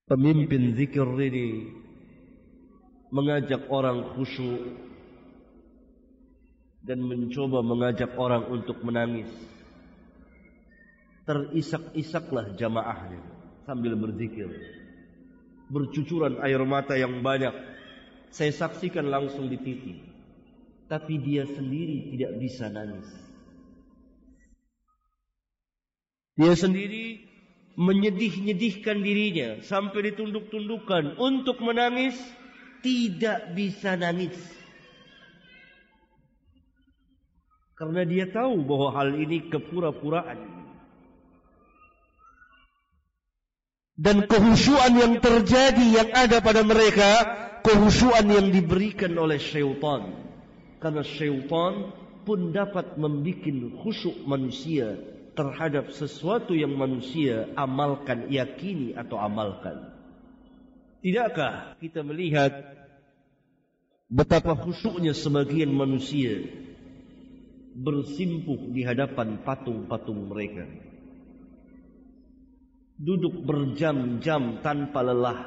pemimpin zikir ini mengajak orang khusyuk dan mencoba mengajak orang untuk menangis. Terisak-isaklah jamaahnya sambil berzikir. Bercucuran air mata yang banyak. Saya saksikan langsung di TV. Tapi dia sendiri tidak bisa nangis. Dia sendiri menyedih-nyedihkan dirinya sampai ditunduk-tundukkan untuk menangis tidak bisa nangis. Karena dia tahu bahwa hal ini kepura-puraan. Dan kehusuan yang terjadi yang ada pada mereka kehusuan yang diberikan oleh syaitan. Karena syaitan pun dapat membuat khusyuk manusia terhadap sesuatu yang manusia amalkan yakini atau amalkan. Tidakkah kita melihat betapa khusyuknya sebagian manusia bersimpuh di hadapan patung-patung mereka duduk berjam-jam tanpa lelah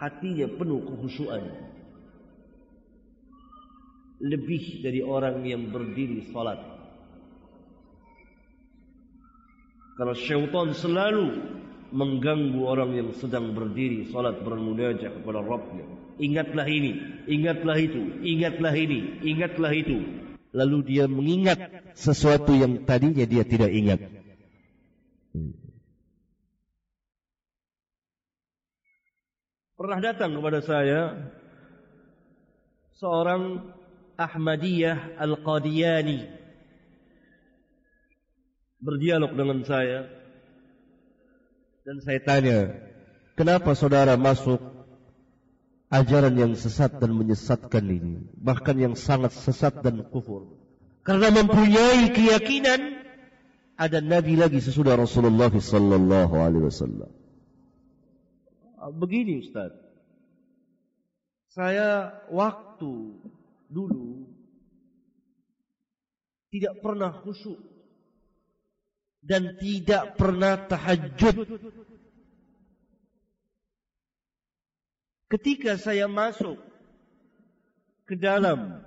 hatinya penuh kehusuan lebih dari orang yang berdiri salat. Karena syaitan selalu mengganggu orang yang sedang berdiri salat bermunajat kepada Rabbnya. Ingatlah ini, ingatlah itu, ingatlah ini, ingatlah itu. Lalu dia mengingat sesuatu yang tadinya dia tidak ingat. Pernah datang kepada saya seorang Ahmadiyah Al-Qadiyani berdialog dengan saya dan saya tanya, kenapa saudara masuk ajaran yang sesat dan menyesatkan ini, bahkan yang sangat sesat dan kufur? Karena mempunyai keyakinan ada nabi lagi sesudah Rasulullah sallallahu alaihi wasallam. Begini Ustaz. Saya waktu dulu tidak pernah khusyuk dan tidak pernah tahajud. Ketika saya masuk ke dalam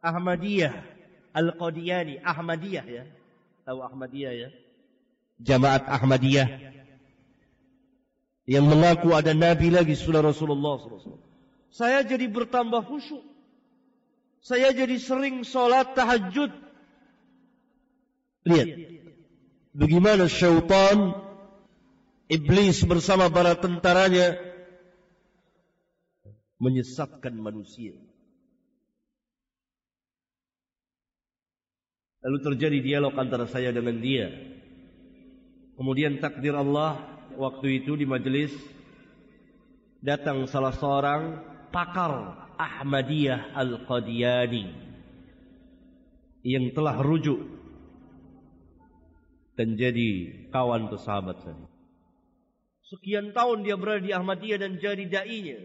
Ahmadiyah Al-Qadiyani, Ahmadiyah ya. Tahu Ahmadiyah ya? Jamaat Ahmadiyah yang mengaku ada nabi lagi sudah Rasulullah SAW. Saya jadi bertambah khusyuk. Saya jadi sering solat tahajud. Lihat, bagaimana syaitan iblis bersama para tentaranya menyesatkan manusia. Lalu terjadi dialog antara saya dengan dia. Kemudian takdir Allah waktu itu di majelis datang salah seorang pakar Ahmadiyah Al-Qadiyani yang telah rujuk dan jadi kawan atau sahabat saya. Sekian tahun dia berada di Ahmadiyah dan jadi da'inya.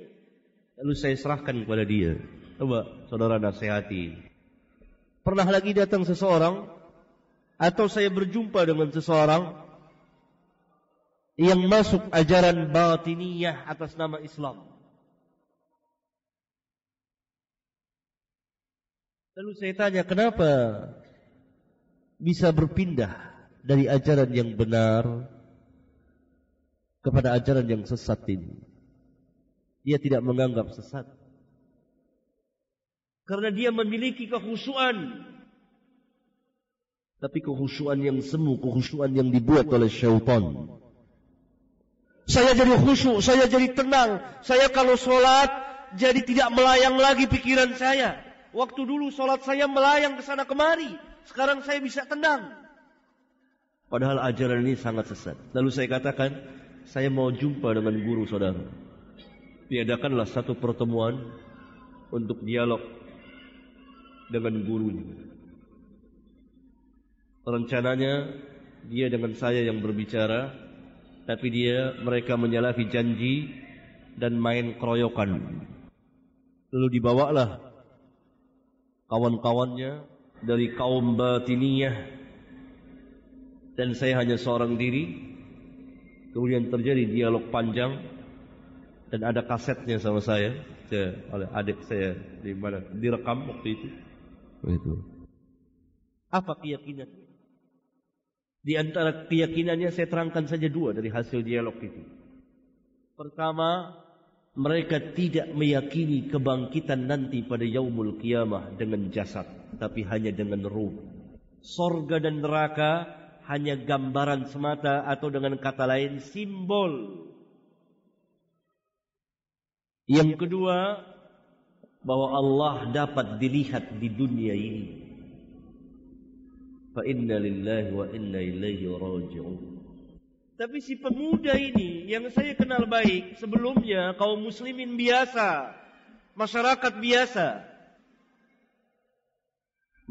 Lalu saya serahkan kepada dia. Coba saudara nasihati. Pernah lagi datang seseorang atau saya berjumpa dengan seseorang yang masuk ajaran batiniyah atas nama Islam. Lalu saya tanya kenapa bisa berpindah dari ajaran yang benar kepada ajaran yang sesat ini. Dia tidak menganggap sesat. Karena dia memiliki kehusuan. Tapi kehusuan yang semu, kehusuan yang dibuat oleh syaitan. Saya jadi khusyuk, saya jadi tenang. Saya kalau sholat, jadi tidak melayang lagi pikiran saya. Waktu dulu sholat saya melayang ke sana kemari. Sekarang saya bisa tenang. Padahal ajaran ini sangat sesat. Lalu saya katakan, saya mau jumpa dengan guru saudara. Tiadakanlah satu pertemuan untuk dialog dengan gurunya. Rencananya dia dengan saya yang berbicara, tapi dia mereka menyalahi janji dan main keroyokan. Lalu dibawalah kawan-kawannya dari kaum batiniyah dan saya hanya seorang diri. Kemudian terjadi dialog panjang dan ada kasetnya sama saya, saya oleh adik saya di mana direkam waktu itu. Itu. Apa keyakinan? Di antara keyakinannya saya terangkan saja dua dari hasil dialog itu. Pertama, mereka tidak meyakini kebangkitan nanti pada yaumul kiamah dengan jasad, tapi hanya dengan ruh. Sorga dan neraka hanya gambaran semata atau dengan kata lain simbol. Yang kedua, bahwa Allah dapat dilihat di dunia ini. Fa inna lillahi wa inna ilaihi raji'un. Tapi si pemuda ini yang saya kenal baik sebelumnya kaum muslimin biasa, masyarakat biasa,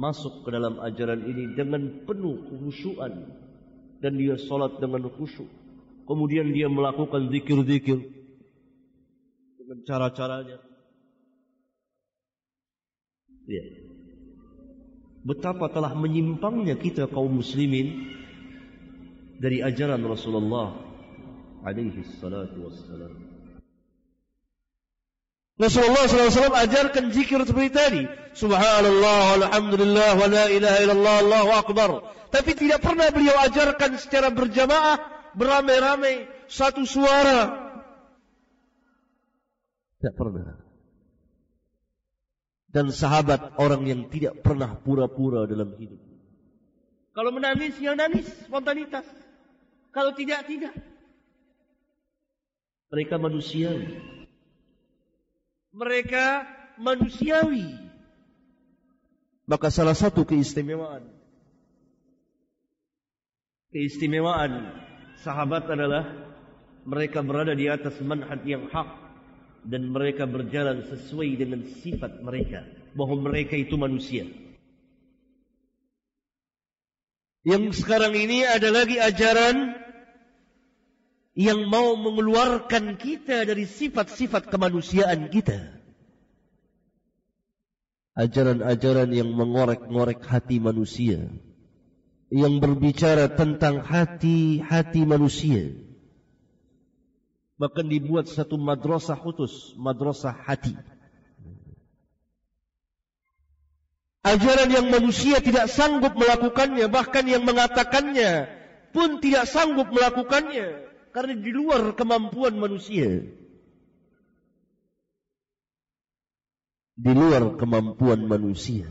masuk ke dalam ajaran ini dengan penuh khusyuan dan dia salat dengan khusyuk. Kemudian dia melakukan zikir-zikir dengan cara-caranya. Ya. Betapa telah menyimpangnya kita kaum muslimin dari ajaran Rasulullah alaihi salatu wassalam. Rasulullah SAW ajarkan zikir seperti tadi. Subhanallah, alhamdulillah, wa la ilaha illallah, Allahu Akbar. Tapi tidak pernah beliau ajarkan secara berjamaah, beramai-ramai, satu suara. Tidak pernah. Dan sahabat orang yang tidak pernah pura-pura dalam hidup. Kalau menangis, yang nangis, spontanitas. Kalau tidak, tidak. Mereka manusiawi mereka manusiawi. Maka salah satu keistimewaan keistimewaan sahabat adalah mereka berada di atas manhaj yang hak dan mereka berjalan sesuai dengan sifat mereka bahwa mereka itu manusia. Yang sekarang ini ada lagi ajaran yang mau mengeluarkan kita dari sifat-sifat kemanusiaan kita. Ajaran-ajaran yang mengorek-ngorek hati manusia. Yang berbicara tentang hati-hati manusia. Bahkan dibuat satu madrasah khusus, madrasah hati. Ajaran yang manusia tidak sanggup melakukannya, bahkan yang mengatakannya pun tidak sanggup melakukannya karena di luar kemampuan manusia. Di luar kemampuan manusia.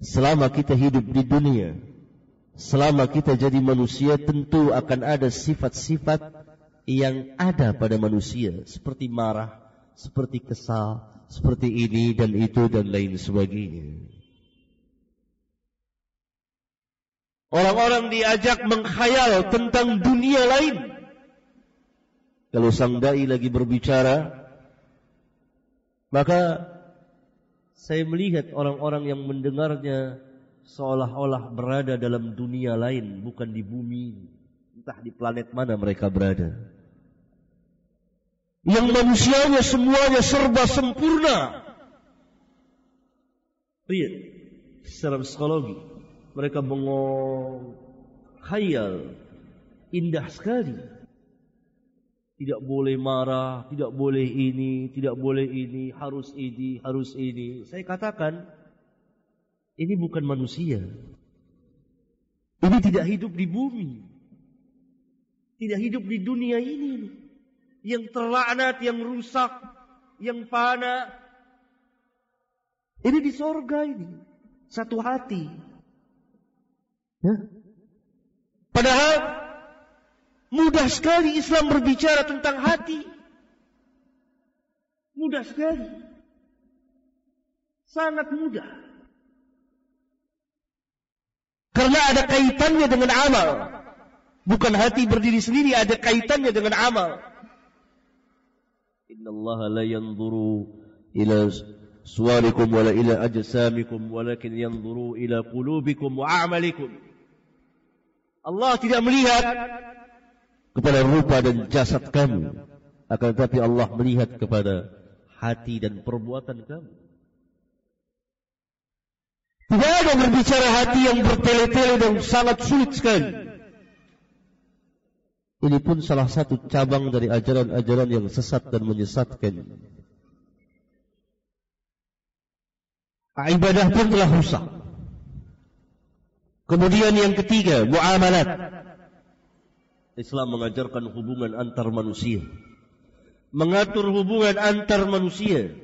Selama kita hidup di dunia, selama kita jadi manusia tentu akan ada sifat-sifat yang ada pada manusia seperti marah, seperti kesal, seperti ini dan itu dan lain sebagainya. Orang-orang diajak mengkhayal tentang dunia lain. Kalau sang dai lagi berbicara, maka saya melihat orang-orang yang mendengarnya seolah-olah berada dalam dunia lain, bukan di bumi, entah di planet mana mereka berada. Yang manusianya semuanya serba sempurna. Lihat, secara psikologi, mereka bengong khayal indah sekali. Tidak boleh marah tidak boleh ini tidak boleh ini harus ini harus ini. Saya katakan ini bukan manusia. Ini tidak hidup di bumi tidak hidup di dunia ini yang terlaknat yang rusak yang fana ini di sorga ini satu hati Ya. Padahal mudah sekali Islam berbicara tentang hati. Mudah sekali. Sangat mudah. Karena ada kaitannya dengan amal. Bukan hati berdiri sendiri, ada kaitannya dengan amal. Inna Allah la yanzuru ila suwarikum wala ila ajsamikum walakin yanzuru ila qulubikum wa a'malikum. Allah tidak melihat kepada rupa dan jasad kamu akan tetapi Allah melihat kepada hati dan perbuatan kamu tidak ada berbicara hati yang bertele-tele dan sangat sulit sekali ini pun salah satu cabang dari ajaran-ajaran yang sesat dan menyesatkan ibadah pun telah rusak Kemudian yang ketiga, muamalat. Islam mengajarkan hubungan antar manusia. Mengatur hubungan antar manusia.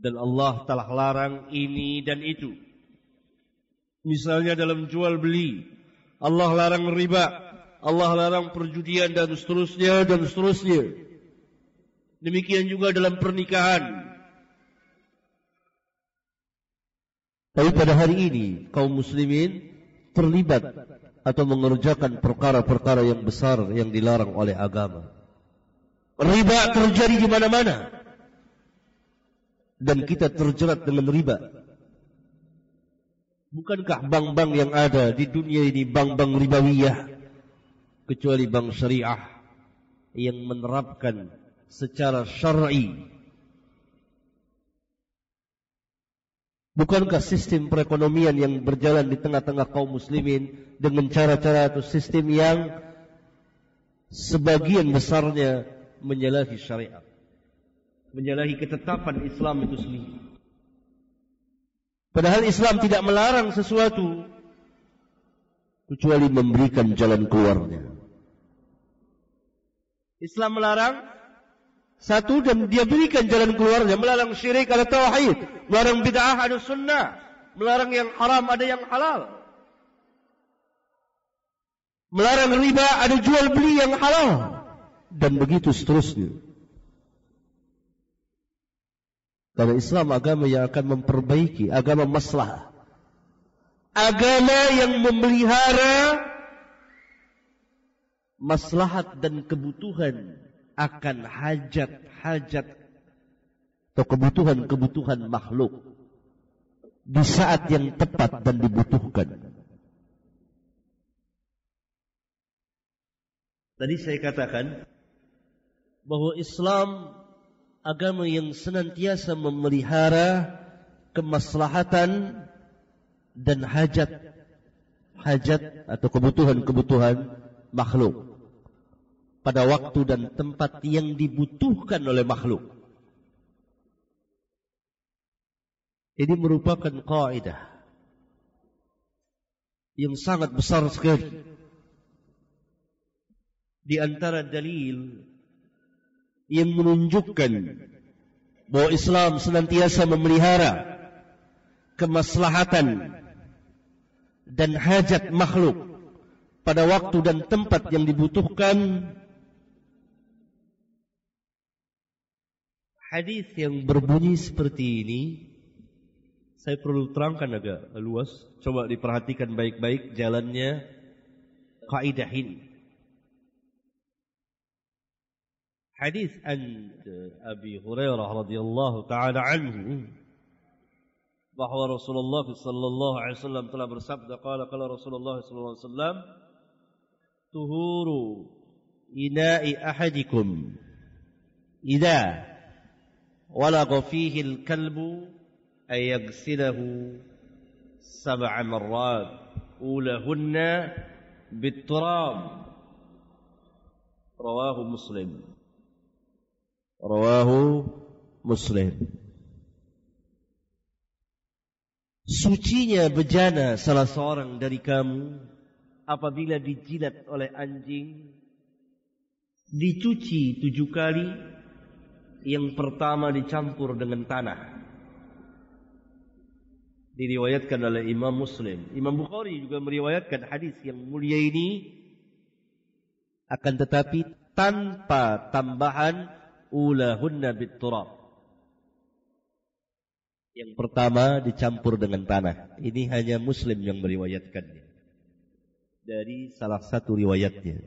Dan Allah telah larang ini dan itu. Misalnya dalam jual beli. Allah larang riba. Allah larang perjudian dan seterusnya dan seterusnya. Demikian juga dalam pernikahan. Tapi pada hari ini kaum muslimin terlibat atau mengerjakan perkara-perkara yang besar yang dilarang oleh agama. Riba terjadi di mana-mana. Dan kita terjerat dengan riba. Bukankah bank-bank yang ada di dunia ini bank-bank ribawiyah kecuali bank syariah yang menerapkan secara syar'i Bukankah sistem perekonomian yang berjalan di tengah-tengah kaum muslimin dengan cara-cara atau sistem yang sebagian besarnya menyalahi syariat. Menyalahi ketetapan Islam itu sendiri. Padahal Islam tidak melarang sesuatu kecuali memberikan jalan keluarnya. Islam melarang satu dan dia berikan jalan keluarnya, melarang syirik ada tauhid, melarang bid'ah ada sunnah, melarang yang haram ada yang halal. Melarang riba ada jual beli yang halal dan begitu seterusnya. Karena Islam agama yang akan memperbaiki, agama maslah. Agama yang memelihara maslahat dan kebutuhan akan hajat-hajat atau kebutuhan-kebutuhan makhluk di saat yang tepat dan dibutuhkan. Tadi saya katakan bahwa Islam agama yang senantiasa memelihara kemaslahatan dan hajat hajat atau kebutuhan-kebutuhan makhluk pada waktu dan tempat yang dibutuhkan oleh makhluk. Ini merupakan kaidah yang sangat besar sekali di antara dalil yang menunjukkan bahwa Islam senantiasa memelihara kemaslahatan dan hajat makhluk pada waktu dan tempat yang dibutuhkan. Hadis yang berbunyi seperti ini saya perlu terangkan agak luas. Coba diperhatikan baik-baik jalannya. Kaidah ini حديث عن أبي هريرة رضي الله تعالى عنه bahwa Rasulullah sallallahu alaihi wasallam telah bersabda qala qala Rasulullah sallallahu alaihi wasallam tuhuru ina'i ahadikum idza walagha fihi al-kalbu ay yaghsilahu sab'a marrat ulahunna bit-turab rawahu muslim Rawahu Muslim. Sucinya bejana salah seorang dari kamu apabila dijilat oleh anjing. Dicuci tujuh kali yang pertama dicampur dengan tanah. Diriwayatkan oleh Imam Muslim. Imam Bukhari juga meriwayatkan hadis yang mulia ini. Akan tetapi tanpa tambahan ulahunna biturab. Yang pertama dicampur dengan tanah. Ini hanya Muslim yang meriwayatkannya. Dari salah satu riwayatnya.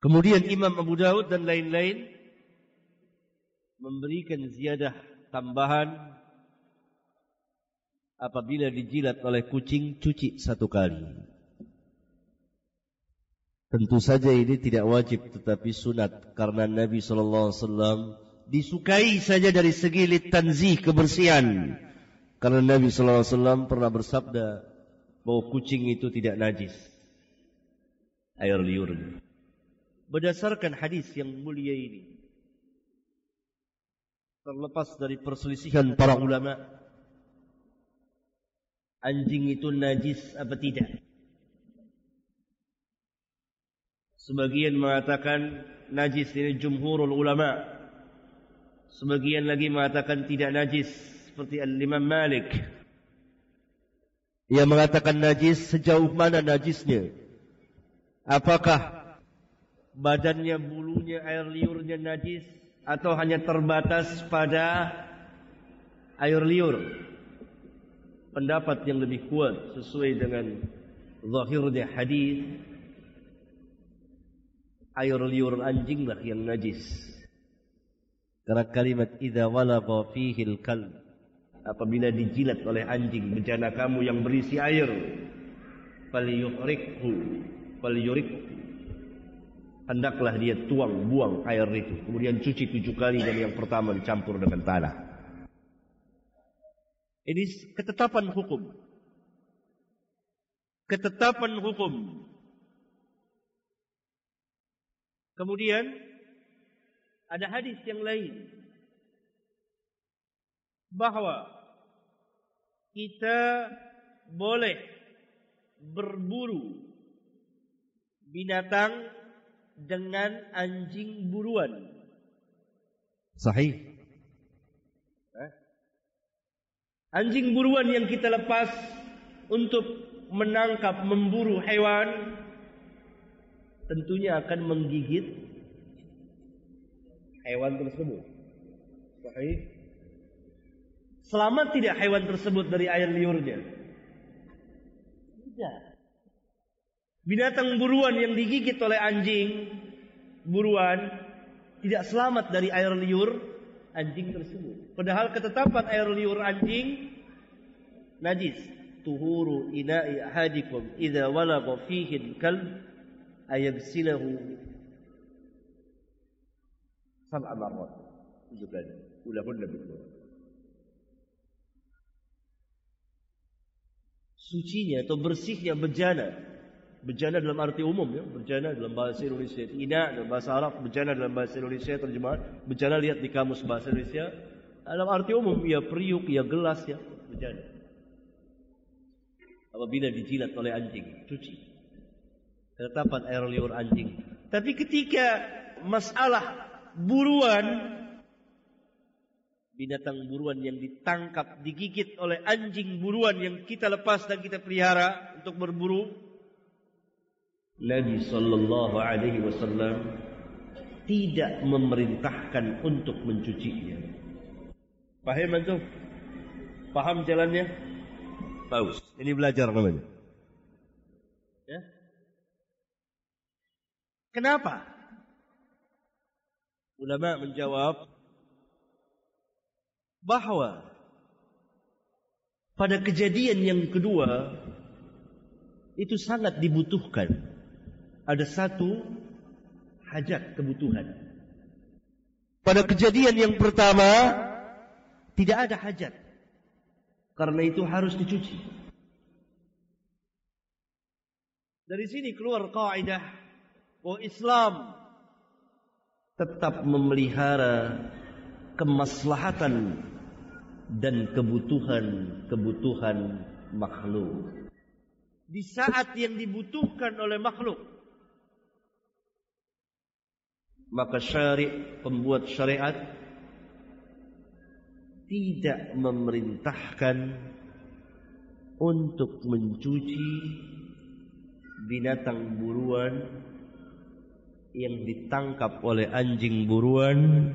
Kemudian Imam Abu Dawud dan lain-lain memberikan ziyadah tambahan apabila dijilat oleh kucing cuci satu kali. Tentu saja ini tidak wajib tetapi sunat karena Nabi sallallahu alaihi wasallam disukai saja dari segi litanzih kebersihan. Karena Nabi sallallahu alaihi wasallam pernah bersabda bahwa kucing itu tidak najis. Air liur. Berdasarkan hadis yang mulia ini terlepas dari perselisihan para ulama anjing itu najis apa tidak? Sebagian mengatakan najis ini jumhurul ulama. Sebagian lagi mengatakan tidak najis seperti Al-Imam Malik. Ia mengatakan najis sejauh mana najisnya? Apakah badannya, bulunya, air liurnya najis atau hanya terbatas pada air liur? Pendapat yang lebih kuat sesuai dengan zahirnya hadis air liur anjing lah yang najis. Karena kalimat idza walagha fihi al-kalb. Apabila dijilat oleh anjing bejana kamu yang berisi air falyuhrikhu falyurik hendaklah dia tuang buang air itu. Kemudian cuci tujuh kali dan yang pertama dicampur dengan tanah. Ini ketetapan hukum. Ketetapan hukum Kemudian ada hadis yang lain bahwa kita boleh berburu binatang dengan anjing buruan. Sahih. Eh? Anjing buruan yang kita lepas untuk menangkap, memburu hewan tentunya akan menggigit hewan tersebut. Sahih. Selamat tidak hewan tersebut dari air liurnya? Tidak. Binatang buruan yang digigit oleh anjing buruan tidak selamat dari air liur anjing tersebut. Padahal ketetapan air liur anjing najis. Tuhuru ina'i ahadikum fihi al-kalb ayabsilahu sab'a marrat. Tujuh kali ulahunna bitul sucinya atau bersihnya bejana. Bejana dalam arti umum ya. Bejana dalam bahasa Indonesia ina dalam bahasa Arab bejana dalam bahasa Indonesia terjemahan. Bejana lihat di kamus bahasa Indonesia. Dalam arti umum ya periuk ya gelas ya. Bejana. Apabila dijilat oleh anjing cuci ketetapan air liur anjing. Tapi ketika masalah buruan, binatang buruan yang ditangkap, digigit oleh anjing buruan yang kita lepas dan kita pelihara untuk berburu, Nabi Sallallahu Alaihi Wasallam tidak memerintahkan untuk mencucinya. Paham itu? Paham jalannya? Bagus. Ini belajar namanya. Ya? Kenapa? Ulama menjawab bahawa pada kejadian yang kedua itu sangat dibutuhkan ada satu hajat kebutuhan. Pada kejadian yang pertama tidak ada hajat. Karena itu harus dicuci. Dari sini keluar kaidah bahwa Islam tetap memelihara kemaslahatan dan kebutuhan-kebutuhan makhluk. Di saat yang dibutuhkan oleh makhluk. Maka syari' pembuat syariat tidak memerintahkan untuk mencuci binatang buruan yang ditangkap oleh anjing buruan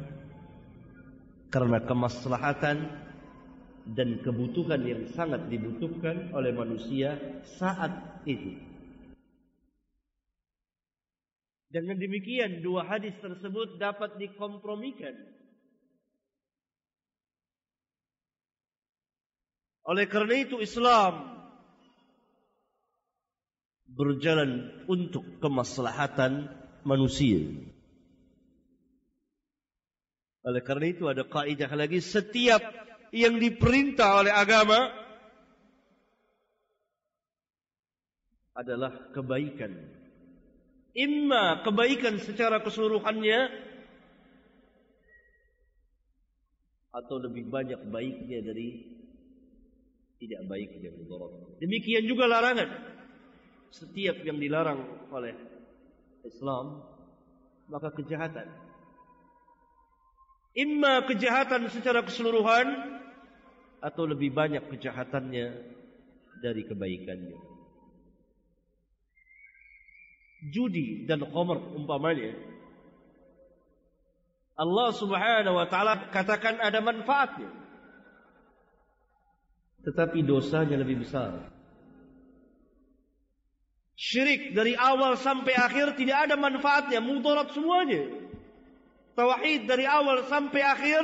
karena kemaslahatan dan kebutuhan yang sangat dibutuhkan oleh manusia saat itu. Dengan demikian dua hadis tersebut dapat dikompromikan. Oleh kerana itu Islam berjalan untuk kemaslahatan manusia. Oleh kerana itu ada kaidah lagi setiap yang diperintah oleh agama adalah kebaikan. Imma kebaikan secara keseluruhannya atau lebih banyak baiknya dari tidak baiknya mudarat. Demikian juga larangan. Setiap yang dilarang oleh Islam maka kejahatan. Imma kejahatan secara keseluruhan atau lebih banyak kejahatannya dari kebaikannya. Judi dan khamr umpamanya. Allah Subhanahu wa taala katakan ada manfaatnya tetapi dosanya lebih besar Syirik dari awal sampai akhir tidak ada manfaatnya, mudarat semuanya. Tauhid dari awal sampai akhir,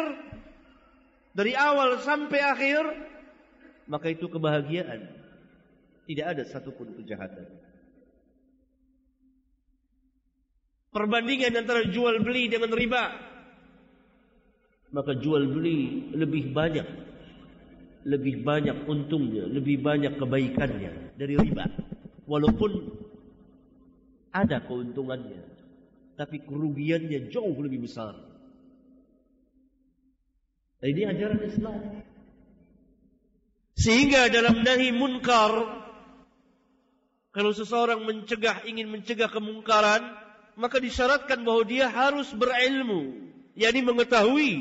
dari awal sampai akhir, maka itu kebahagiaan. Tidak ada satupun kejahatan. Perbandingan antara jual beli dengan riba, maka jual beli lebih banyak, lebih banyak untungnya, lebih banyak kebaikannya dari riba walaupun ada keuntungannya Tapi kerugiannya jauh lebih besar. Ini ajaran Islam. Sehingga dalam nahi munkar, kalau seseorang mencegah, ingin mencegah kemungkaran, maka disyaratkan bahwa dia harus berilmu. yakni mengetahui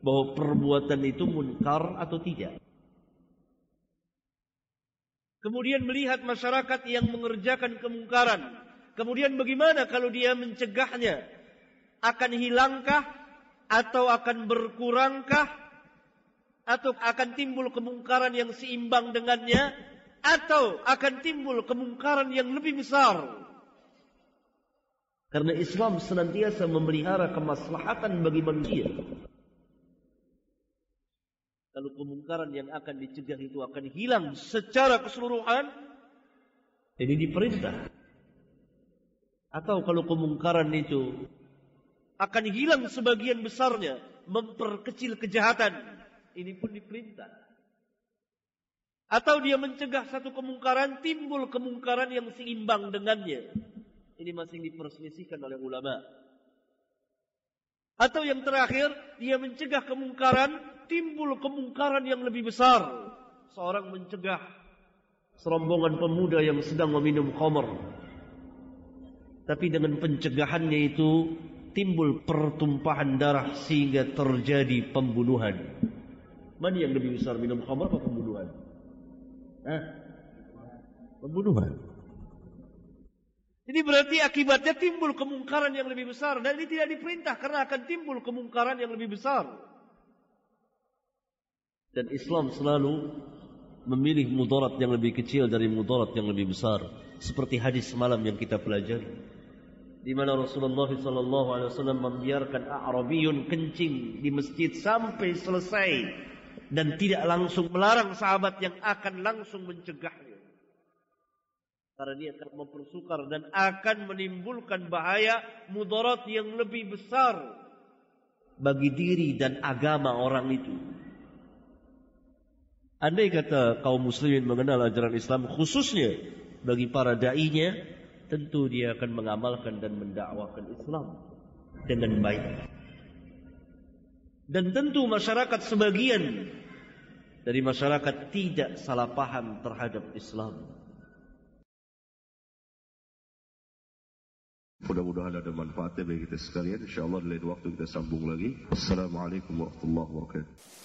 bahwa perbuatan itu munkar atau tidak. Kemudian melihat masyarakat yang mengerjakan kemungkaran. Kemudian bagaimana kalau dia mencegahnya? Akan hilangkah? Atau akan berkurangkah? Atau akan timbul kemungkaran yang seimbang dengannya? Atau akan timbul kemungkaran yang lebih besar? Karena Islam senantiasa memelihara kemaslahatan bagi manusia. Kalau kemungkaran yang akan dicegah itu akan hilang secara keseluruhan, ini diperintah. Atau kalau kemungkaran itu akan hilang sebagian besarnya, memperkecil kejahatan, ini pun diperintah. Atau dia mencegah satu kemungkaran, timbul kemungkaran yang seimbang dengannya. Ini masih diperselisihkan oleh ulama. Atau yang terakhir, dia mencegah kemungkaran, timbul kemungkaran yang lebih besar. Seorang mencegah serombongan pemuda yang sedang meminum khamar. Tapi dengan pencegahannya itu, timbul pertumpahan darah sehingga terjadi pembunuhan. Mana yang lebih besar, minum khamar atau pembunuhan? Hah? Pembunuhan. Jadi berarti akibatnya timbul kemungkaran yang lebih besar. Dan ini tidak diperintah karena akan timbul kemungkaran yang lebih besar. Dan Islam selalu memilih mudarat yang lebih kecil dari mudarat yang lebih besar. Seperti hadis semalam yang kita pelajari. Di mana Rasulullah SAW membiarkan A'rabiyun kencing di masjid sampai selesai. Dan tidak langsung melarang sahabat yang akan langsung mencegahnya. Karena dia akan mempersukar dan akan menimbulkan bahaya mudarat yang lebih besar bagi diri dan agama orang itu. Andai kata kaum muslimin mengenal ajaran Islam khususnya bagi para da'inya, tentu dia akan mengamalkan dan mendakwakan Islam dengan baik. Dan tentu masyarakat sebagian dari masyarakat tidak salah paham terhadap Islam. Mudah-mudahan ada manfaatnya bagi kita sekalian. InsyaAllah lain waktu kita sambung lagi. Assalamualaikum warahmatullahi wabarakatuh.